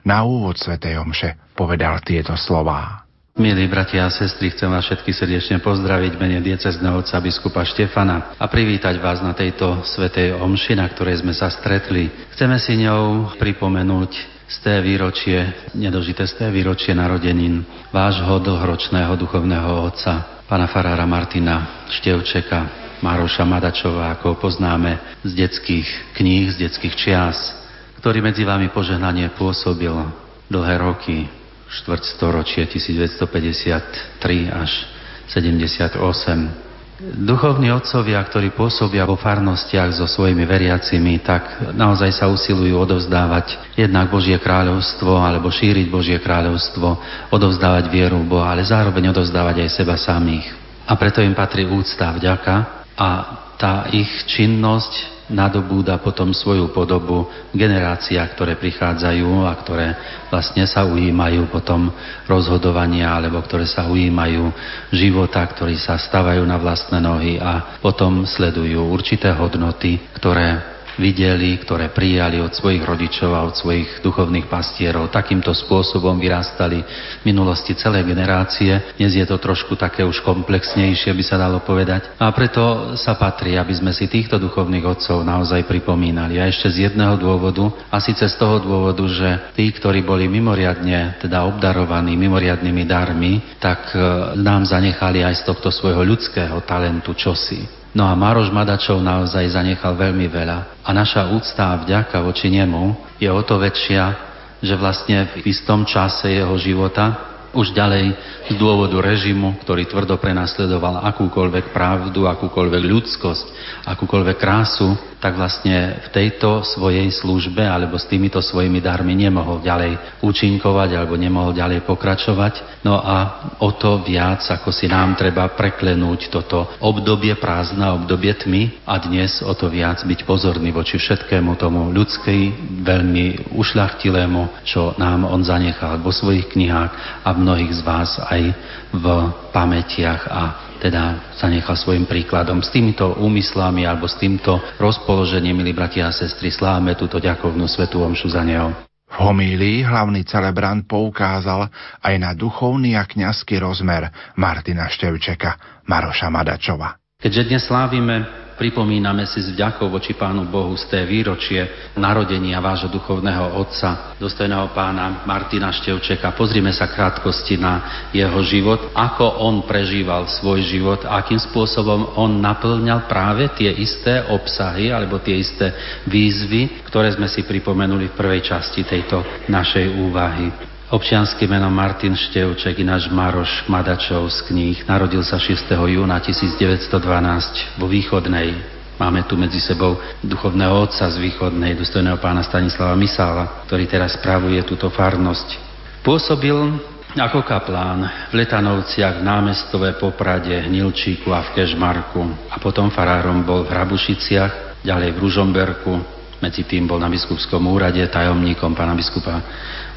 Na úvod svätej omše povedal tieto slová. Milí bratia a sestry, chcem vás všetky srdečne pozdraviť mene diecezného otca biskupa Štefana a privítať vás na tejto svetej omši, na ktorej sme sa stretli. Chceme si ňou pripomenúť sté výročie, nedožité sté výročie narodenín vášho dlhoročného duchovného otca, pána farára Martina Števčeka, Mároša Madačova, ako ho poznáme z detských kníh, z detských čias, ktorý medzi vami požehnanie pôsobil dlhé roky, štvrtstoročie 1953 až 78 Duchovní otcovia, ktorí pôsobia vo farnostiach so svojimi veriacimi, tak naozaj sa usilujú odovzdávať jednak Božie kráľovstvo alebo šíriť Božie kráľovstvo, odovzdávať vieru Boha, ale zároveň odovzdávať aj seba samých. A preto im patrí úcta, vďaka a tá ich činnosť nadobúda potom svoju podobu v ktoré prichádzajú a ktoré vlastne sa ujímajú potom rozhodovania alebo ktoré sa ujímajú života, ktorí sa stavajú na vlastné nohy a potom sledujú určité hodnoty, ktoré videli, ktoré prijali od svojich rodičov a od svojich duchovných pastierov. Takýmto spôsobom vyrastali v minulosti celé generácie. Dnes je to trošku také už komplexnejšie, by sa dalo povedať. A preto sa patrí, aby sme si týchto duchovných otcov naozaj pripomínali. A ešte z jedného dôvodu, a síce z toho dôvodu, že tí, ktorí boli mimoriadne teda obdarovaní mimoriadnými darmi, tak e, nám zanechali aj z tohto svojho ľudského talentu čosi. No a Maroš Madačov naozaj zanechal veľmi veľa. A naša úcta a vďaka voči nemu je o to väčšia, že vlastne v istom čase jeho života už ďalej z dôvodu režimu, ktorý tvrdo prenasledoval akúkoľvek pravdu, akúkoľvek ľudskosť, akúkoľvek krásu, tak vlastne v tejto svojej službe alebo s týmito svojimi darmi nemohol ďalej účinkovať alebo nemohol ďalej pokračovať. No a o to viac, ako si nám treba preklenúť toto obdobie prázdna, obdobie tmy a dnes o to viac byť pozorný voči všetkému tomu ľudskej, veľmi ušľachtilému, čo nám on zanechal vo svojich knihách a mnohých z vás aj v pamätiach a teda sa nechal svojim príkladom. S týmito úmyslami alebo s týmto rozpoložením, milí bratia a sestry, slávame túto ďakovnú svetú omšu za neho. V homílii hlavný celebrant poukázal aj na duchovný a kňazský rozmer Martina Števčeka, Maroša Madačova. Keďže dnes slávime pripomíname si s vďakou voči Pánu Bohu z té výročie narodenia vášho duchovného otca, dostojného pána Martina Števčeka. Pozrime sa krátkosti na jeho život, ako on prežíval svoj život, akým spôsobom on naplňal práve tie isté obsahy alebo tie isté výzvy, ktoré sme si pripomenuli v prvej časti tejto našej úvahy. Občianský meno Martin Števček, ináč Maroš Madačov z kníh. Narodil sa 6. júna 1912 vo Východnej. Máme tu medzi sebou duchovného otca z Východnej, dostojného pána Stanislava Misála, ktorý teraz spravuje túto farnosť. Pôsobil ako kaplán v Letanovciach, v Poprade, Hnilčíku a v Kežmarku. A potom farárom bol v Hrabušiciach, ďalej v Ružomberku, medzi tým bol na biskupskom úrade tajomníkom pána biskupa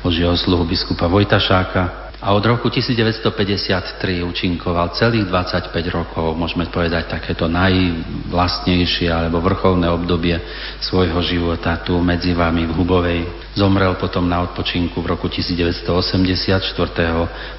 Božieho sluhu biskupa Vojtašáka a od roku 1953 účinkoval celých 25 rokov, môžeme povedať takéto najvlastnejšie alebo vrcholné obdobie svojho života tu medzi vami v Hubovej. Zomrel potom na odpočinku v roku 1984.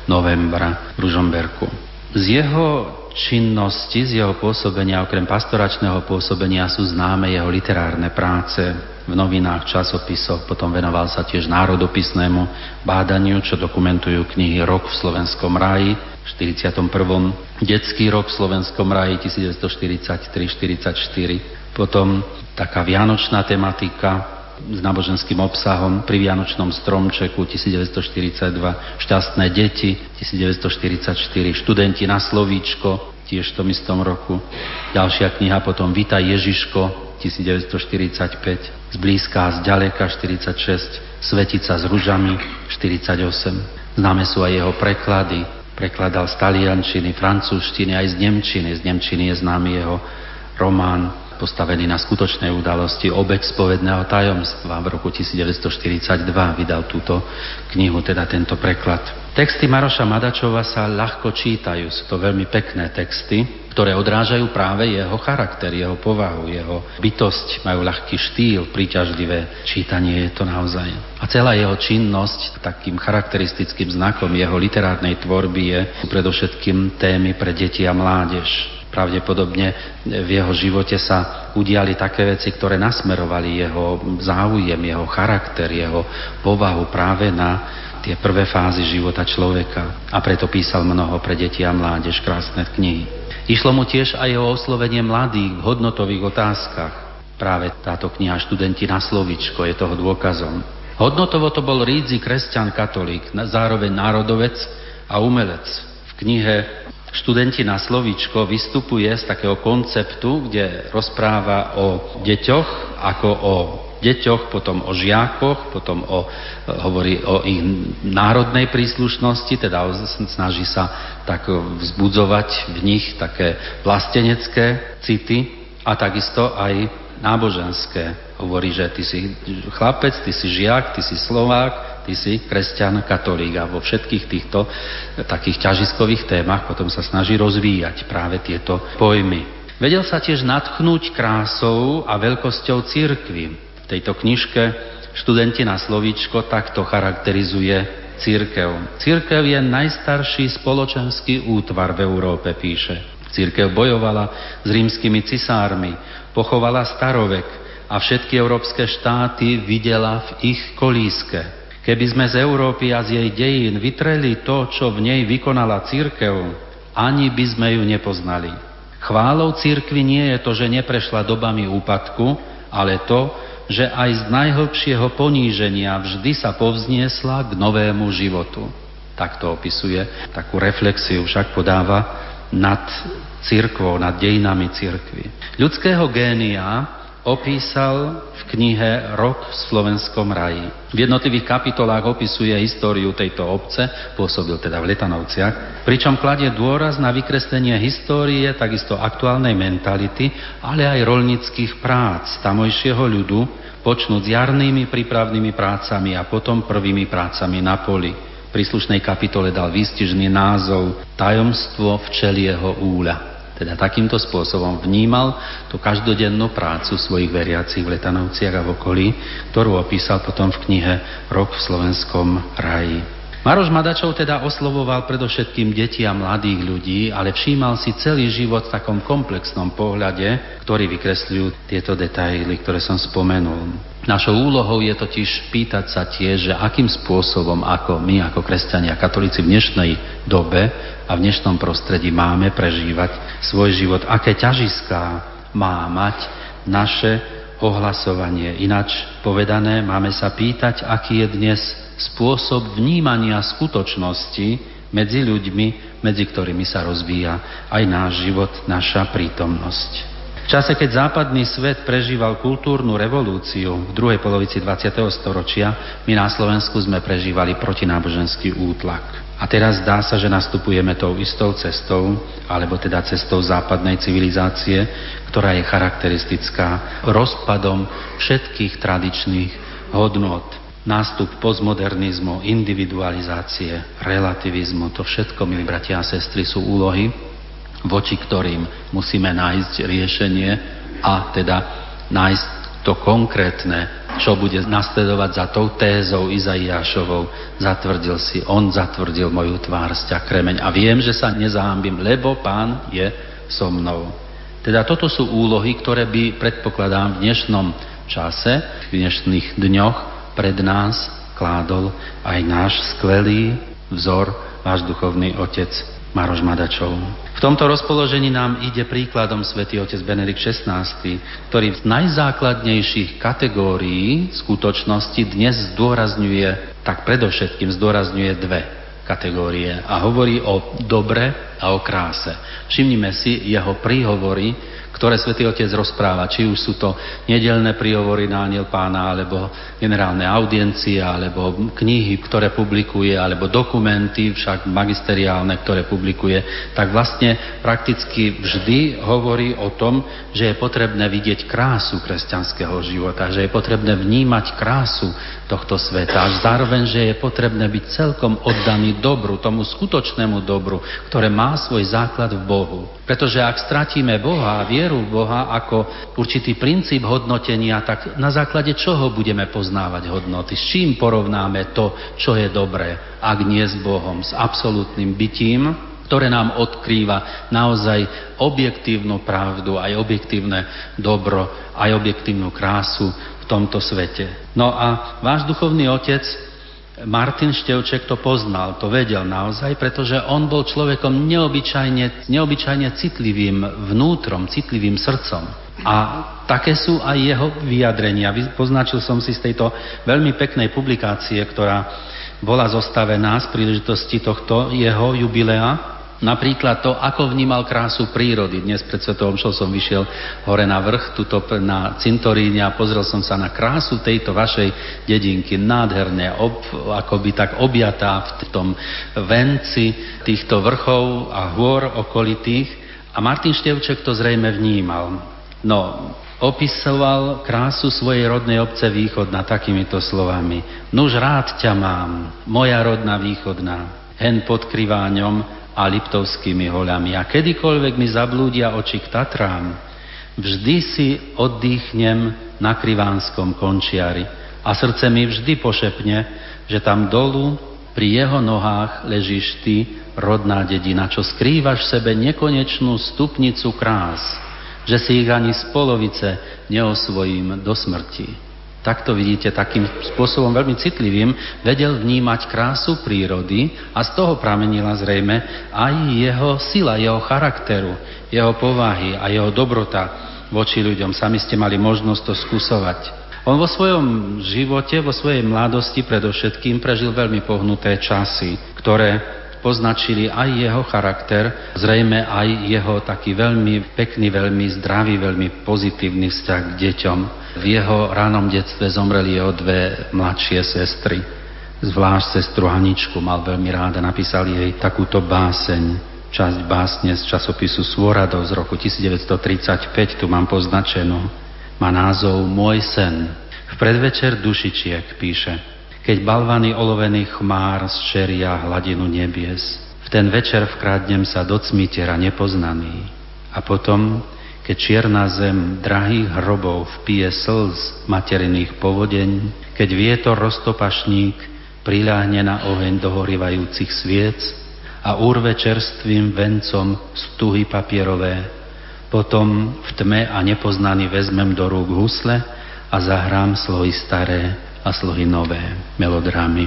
novembra v Ružomberku. Z jeho činnosti, z jeho pôsobenia, okrem pastoračného pôsobenia sú známe jeho literárne práce v novinách, časopisoch, potom venoval sa tiež národopisnému bádaniu, čo dokumentujú knihy Rok v slovenskom ráji v 41. Detský rok v slovenskom ráji 1943-44. Potom taká vianočná tematika, s náboženským obsahom pri Vianočnom stromčeku 1942, Šťastné deti 1944, Študenti na slovíčko tiež v tom istom roku. Ďalšia kniha potom Vita Ježiško 1945, Zblízka a zďaleka 46, Svetica s ružami 48. Známe sú aj jeho preklady, prekladal z taliančiny, francúzštiny, aj z nemčiny. Z nemčiny je známy jeho román postavený na skutočnej udalosti Obeď spovedného tajomstva. V roku 1942 vydal túto knihu, teda tento preklad. Texty Maroša Madačova sa ľahko čítajú, sú to veľmi pekné texty, ktoré odrážajú práve jeho charakter, jeho povahu, jeho bytosť, majú ľahký štýl, príťažlivé čítanie je to naozaj. A celá jeho činnosť, takým charakteristickým znakom jeho literárnej tvorby je predovšetkým témy pre deti a mládež pravdepodobne v jeho živote sa udiali také veci, ktoré nasmerovali jeho záujem, jeho charakter, jeho povahu práve na tie prvé fázy života človeka. A preto písal mnoho pre deti a mládež krásne knihy. Išlo mu tiež aj o oslovenie mladých v hodnotových otázkach. Práve táto kniha Študenti na slovičko je toho dôkazom. Hodnotovo to bol rídzi kresťan katolík, zároveň národovec a umelec. V knihe študenti na slovíčko vystupuje z takého konceptu, kde rozpráva o deťoch ako o deťoch, potom o žiakoch, potom o, hovorí o ich národnej príslušnosti, teda snaží sa tak vzbudzovať v nich také vlastenecké city a takisto aj náboženské. Hovorí, že ty si chlapec, ty si žiak, ty si Slovák, ty si kresťan, katolík a vo všetkých týchto takých ťažiskových témach potom sa snaží rozvíjať práve tieto pojmy. Vedel sa tiež natchnúť krásou a veľkosťou církvy. V tejto knižke študenti na slovíčko takto charakterizuje církev. Církev je najstarší spoločenský útvar v Európe, píše. Církev bojovala s rímskymi cisármi, pochovala starovek a všetky európske štáty videla v ich kolíske. Keby sme z Európy a z jej dejín vytreli to, čo v nej vykonala církev, ani by sme ju nepoznali. Chválou církvy nie je to, že neprešla dobami úpadku, ale to, že aj z najhlbšieho poníženia vždy sa povzniesla k novému životu. Tak to opisuje, takú reflexiu však podáva nad církvou, nad dejinami církvy. Ľudského génia opísal v knihe Rok v slovenskom raji. V jednotlivých kapitolách opisuje históriu tejto obce, pôsobil teda v Letanovciach, pričom kladie dôraz na vykreslenie histórie, takisto aktuálnej mentality, ale aj rolnických prác tamojšieho ľudu, počnúť jarnými prípravnými prácami a potom prvými prácami na poli. Príslušnej kapitole dal výstižný názov Tajomstvo včelieho úľa. Teda takýmto spôsobom vnímal tú každodennú prácu svojich veriacich v Letanovciach a v okolí, ktorú opísal potom v knihe Rok v slovenskom raji. Maroš Madačov teda oslovoval predovšetkým deti a mladých ľudí, ale všímal si celý život v takom komplexnom pohľade, ktorý vykresľujú tieto detaily, ktoré som spomenul. Našou úlohou je totiž pýtať sa tiež, že akým spôsobom, ako my, ako kresťania, katolíci v dnešnej dobe a v dnešnom prostredí máme prežívať svoj život, aké ťažiská má mať naše ohlasovanie. Ináč povedané, máme sa pýtať, aký je dnes spôsob vnímania skutočnosti medzi ľuďmi, medzi ktorými sa rozvíja aj náš život, naša prítomnosť. V čase, keď západný svet prežíval kultúrnu revolúciu v druhej polovici 20. storočia, my na Slovensku sme prežívali protináboženský útlak. A teraz zdá sa, že nastupujeme tou istou cestou, alebo teda cestou západnej civilizácie, ktorá je charakteristická rozpadom všetkých tradičných hodnot nástup postmodernizmu, individualizácie, relativizmu, to všetko, milí bratia a sestry, sú úlohy, voči ktorým musíme nájsť riešenie a teda nájsť to konkrétne, čo bude nasledovať za tou tézou Izaiášovou. Zatvrdil si, on zatvrdil moju tvár sťa kremeň a viem, že sa nezáhambím, lebo pán je so mnou. Teda toto sú úlohy, ktoré by, predpokladám, v dnešnom čase, v dnešných dňoch pred nás kládol aj náš skvelý vzor, váš duchovný otec Maroš Madačov. V tomto rozpoložení nám ide príkladom svätý otec Benedikt XVI, ktorý z najzákladnejších kategórií skutočnosti dnes zdôrazňuje, tak predovšetkým zdôrazňuje dve kategórie a hovorí o dobre a o kráse. Všimnime si jeho príhovory ktoré svätý Otec rozpráva, či už sú to nedelné príhovory na aniel pána, alebo generálne audiencie, alebo knihy, ktoré publikuje, alebo dokumenty, však magisteriálne, ktoré publikuje, tak vlastne prakticky vždy hovorí o tom, že je potrebné vidieť krásu kresťanského života, že je potrebné vnímať krásu tohto sveta, až zároveň, že je potrebné byť celkom oddaný dobru, tomu skutočnému dobru, ktoré má svoj základ v Bohu. Pretože ak stratíme Boha a vieru v Boha ako určitý princíp hodnotenia, tak na základe čoho budeme poznávať hodnoty? S čím porovnáme to, čo je dobré, ak nie s Bohom, s absolútnym bytím, ktoré nám odkrýva naozaj objektívnu pravdu, aj objektívne dobro, aj objektívnu krásu v tomto svete. No a váš duchovný otec Martin Števček to poznal, to vedel naozaj, pretože on bol človekom neobyčajne, neobyčajne citlivým vnútrom, citlivým srdcom. A také sú aj jeho vyjadrenia. Poznačil som si z tejto veľmi peknej publikácie, ktorá bola zostavená z príležitosti tohto jeho jubilea, Napríklad to, ako vnímal krásu prírody. Dnes pred Svetou Omšou som vyšiel hore na vrch, tuto na cintoríne a pozrel som sa na krásu tejto vašej dedinky. Nádherne, ob, akoby tak objatá v tom venci týchto vrchov a hôr okolitých. A Martin Števček to zrejme vnímal. No, opisoval krásu svojej rodnej obce východna takýmito slovami. Nuž rád ťa mám, moja rodná východná, hen pod kriváňom, a Liptovskými hoľami. A kedykoľvek mi zablúdia oči k Tatrám, vždy si oddychnem na Krivánskom končiari. A srdce mi vždy pošepne, že tam dolu pri jeho nohách ležíš ty, rodná dedina, čo skrývaš v sebe nekonečnú stupnicu krás, že si ich ani z polovice neosvojím do smrti takto vidíte, takým spôsobom veľmi citlivým, vedel vnímať krásu prírody a z toho pramenila zrejme aj jeho sila, jeho charakteru, jeho povahy a jeho dobrota voči ľuďom. Sami ste mali možnosť to skúsovať. On vo svojom živote, vo svojej mladosti predovšetkým prežil veľmi pohnuté časy, ktoré poznačili aj jeho charakter, zrejme aj jeho taký veľmi pekný, veľmi zdravý, veľmi pozitívny vzťah k deťom. V jeho ránom detstve zomreli jeho dve mladšie sestry. Zvlášť sestru Haničku mal veľmi ráda, napísal jej takúto báseň, časť básne z časopisu Svoradov z roku 1935, tu mám poznačenú. Má názov Môj sen. V predvečer dušičiek píše keď balvany olovených chmár zčeria hladinu nebies. V ten večer vkrádnem sa do cmitera nepoznaný. A potom, keď čierna zem drahých hrobov vpije slz materiných povodeň, keď vietor roztopašník priláhne na oheň dohorivajúcich sviec a úrve čerstvým vencom stuhy papierové, potom v tme a nepoznaný vezmem do rúk husle a zahrám slohy staré a sluhy nové melodrámy.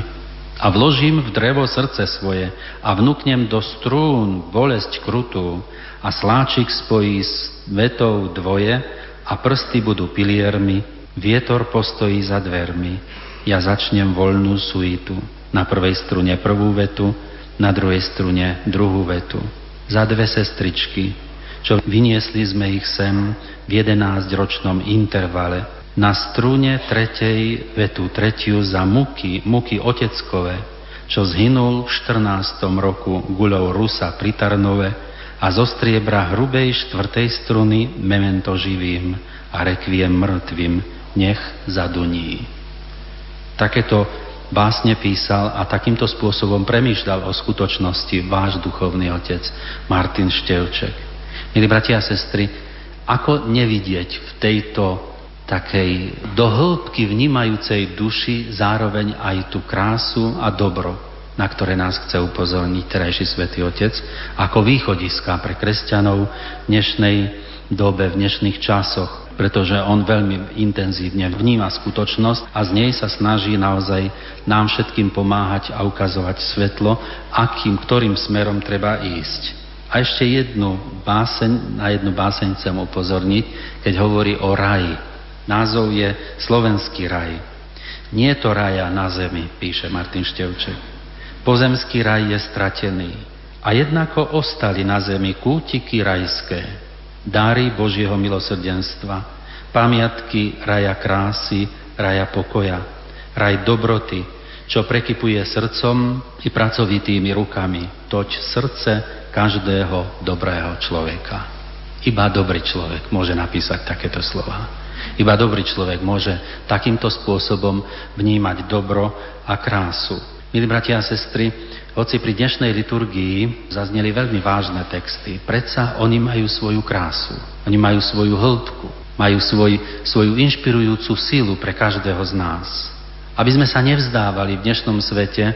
A vložím v drevo srdce svoje a vnúknem do strún bolesť krutú a sláčik spojí s vetou dvoje a prsty budú piliermi, vietor postojí za dvermi. Ja začnem voľnú suitu. Na prvej strune prvú vetu, na druhej strune druhú vetu. Za dve sestričky, čo vyniesli sme ich sem v jedenáctročnom intervale, na strúne tretej vetu tretiu za muky, muky oteckové, čo zhynul v 14. roku guľou Rusa pri Tarnove a zo striebra hrubej štvrtej struny memento živým a rekviem mŕtvým nech zaduní. Takéto básne písal a takýmto spôsobom premýšľal o skutočnosti váš duchovný otec Martin Števček. Milí bratia a sestry, ako nevidieť v tejto takej dohĺbky vnímajúcej duši zároveň aj tú krásu a dobro, na ktoré nás chce upozorniť terajší svätý Otec, ako východiska pre kresťanov v dnešnej dobe, v dnešných časoch. pretože on veľmi intenzívne vníma skutočnosť a z nej sa snaží naozaj nám všetkým pomáhať a ukazovať svetlo, akým, ktorým smerom treba ísť. A ešte jednu báseň, na jednu báseň chcem upozorniť, keď hovorí o raji. Názov je Slovenský raj. Nie je to raja na zemi, píše Martin Števček. Pozemský raj je stratený. A jednako ostali na zemi kútiky rajské, dáry Božieho milosrdenstva, pamiatky raja krásy, raja pokoja, raj dobroty, čo prekypuje srdcom i pracovitými rukami, toť srdce každého dobrého človeka. Iba dobrý človek môže napísať takéto slova. Iba dobrý človek môže takýmto spôsobom vnímať dobro a krásu. Milí bratia a sestry, hoci pri dnešnej liturgii zazneli veľmi vážne texty, predsa oni majú svoju krásu, oni majú svoju hĺbku, majú svoj, svoju inšpirujúcu sílu pre každého z nás. Aby sme sa nevzdávali v dnešnom svete,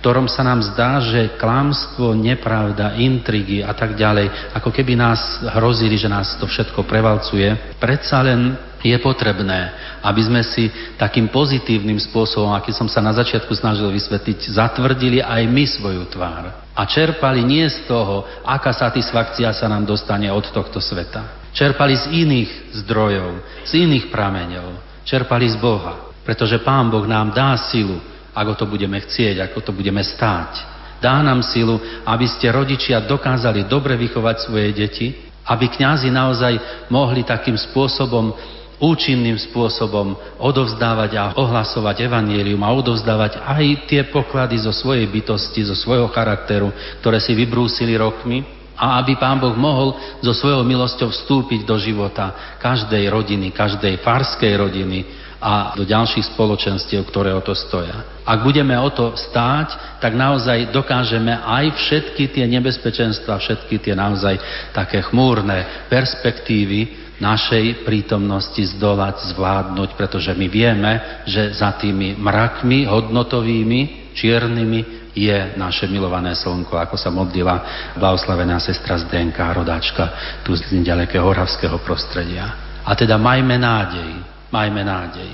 ktorom sa nám zdá, že klamstvo, nepravda, intrigy a tak ďalej, ako keby nás hrozili, že nás to všetko prevalcuje, predsa len je potrebné, aby sme si takým pozitívnym spôsobom, aký som sa na začiatku snažil vysvetliť, zatvrdili aj my svoju tvár. A čerpali nie z toho, aká satisfakcia sa nám dostane od tohto sveta. Čerpali z iných zdrojov, z iných prameňov. Čerpali z Boha. Pretože Pán Boh nám dá silu ako to budeme chcieť, ako to budeme stáť. Dá nám silu, aby ste rodičia dokázali dobre vychovať svoje deti, aby kňazi naozaj mohli takým spôsobom účinným spôsobom odovzdávať a ohlasovať evanielium a odovzdávať aj tie poklady zo svojej bytosti, zo svojho charakteru, ktoré si vybrúsili rokmi a aby Pán Boh mohol so svojou milosťou vstúpiť do života každej rodiny, každej farskej rodiny, a do ďalších spoločenstiev, ktoré o to stoja. Ak budeme o to stáť, tak naozaj dokážeme aj všetky tie nebezpečenstva, všetky tie naozaj také chmúrne perspektívy našej prítomnosti zdolať, zvládnuť, pretože my vieme, že za tými mrakmi hodnotovými, čiernymi je naše milované slnko, ako sa modlila blahoslavená sestra Zdenka, rodáčka tu z ďalekého horavského prostredia. A teda majme nádej, Majme nádej.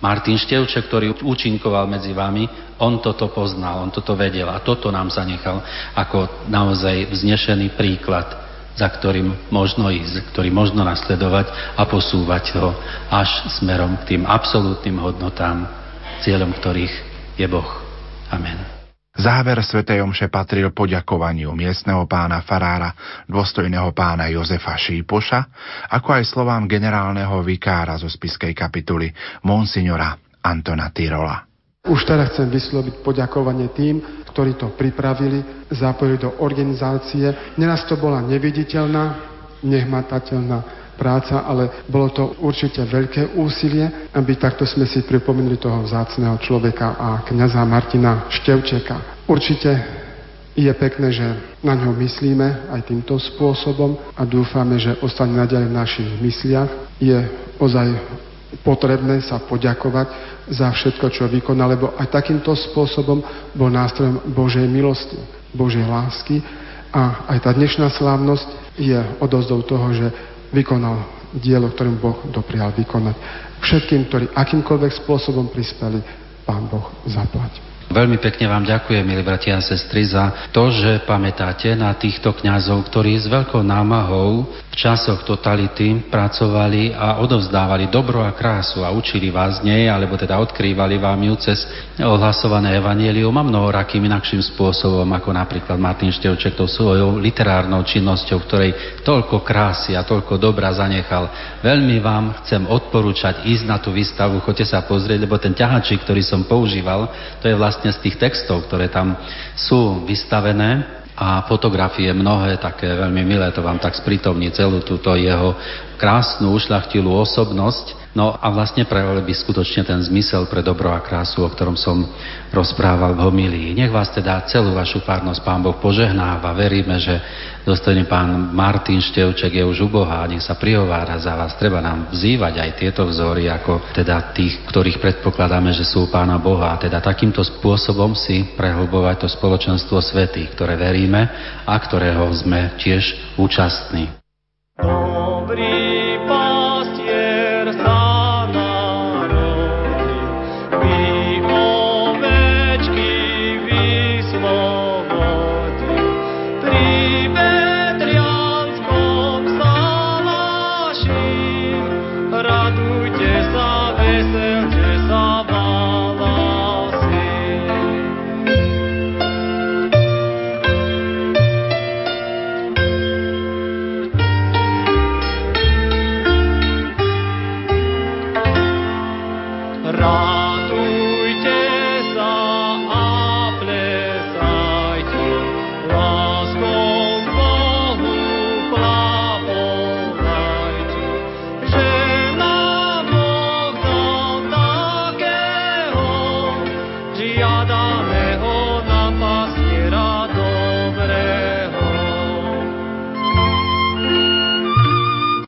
Martin Števček, ktorý účinkoval medzi vami, on toto poznal, on toto vedel a toto nám zanechal ako naozaj vznešený príklad, za ktorým možno ísť, ktorý možno nasledovať a posúvať ho až smerom k tým absolútnym hodnotám, cieľom ktorých je Boh. Amen. Záver svätej Omše patril poďakovaniu miestneho pána farára, dôstojného pána Jozefa Šípoša, ako aj slovám generálneho vikára zo spiskej kapituly Monsignora Antona Tyrola. Už teraz chcem vysloviť poďakovanie tým, ktorí to pripravili, zapojili do organizácie. Neraz to bola neviditeľná, nehmatateľná práca, ale bolo to určite veľké úsilie, aby takto sme si pripomenuli toho vzácného človeka a kniaza Martina Števčeka. Určite je pekné, že na ňo myslíme aj týmto spôsobom a dúfame, že ostane naďalej v našich mysliach. Je ozaj potrebné sa poďakovať za všetko, čo vykonal, lebo aj takýmto spôsobom bol nástrojom Božej milosti, Božej lásky a aj tá dnešná slávnosť je odozdou toho, že vykonal dielo, ktorým Boh doprial vykonať. Všetkým, ktorí akýmkoľvek spôsobom prispeli, Pán Boh zaplať. Veľmi pekne vám ďakujem, milí bratia a sestry, za to, že pamätáte na týchto kňazov, ktorí s veľkou námahou v časoch totality pracovali a odovzdávali dobro a krásu a učili vás nej, alebo teda odkrývali vám ju cez ohlasované evanielium a mnohorakým inakším spôsobom, ako napríklad Martin Števček tou svojou literárnou činnosťou, ktorej toľko krásy a toľko dobra zanechal. Veľmi vám chcem odporúčať ísť na tú výstavu, choďte sa pozrieť, lebo ten ťahačík, ktorý som používal, to je vlastne vlastne z tých textov, ktoré tam sú vystavené a fotografie mnohé, také veľmi milé, to vám tak sprítomní celú túto jeho krásnu, ušľachtilú osobnosť No a vlastne prejavili by skutočne ten zmysel pre dobro a krásu, o ktorom som rozprával v homilii. Nech vás teda celú vašu párnosť Pán Boh požehnáva. Veríme, že dostojný pán Martin Števček je už u Boha a nech sa prihovára za vás. Treba nám vzývať aj tieto vzory, ako teda tých, ktorých predpokladáme, že sú Pána Boha. A teda takýmto spôsobom si prehlbovať to spoločenstvo svetých, ktoré veríme a ktorého sme tiež účastní.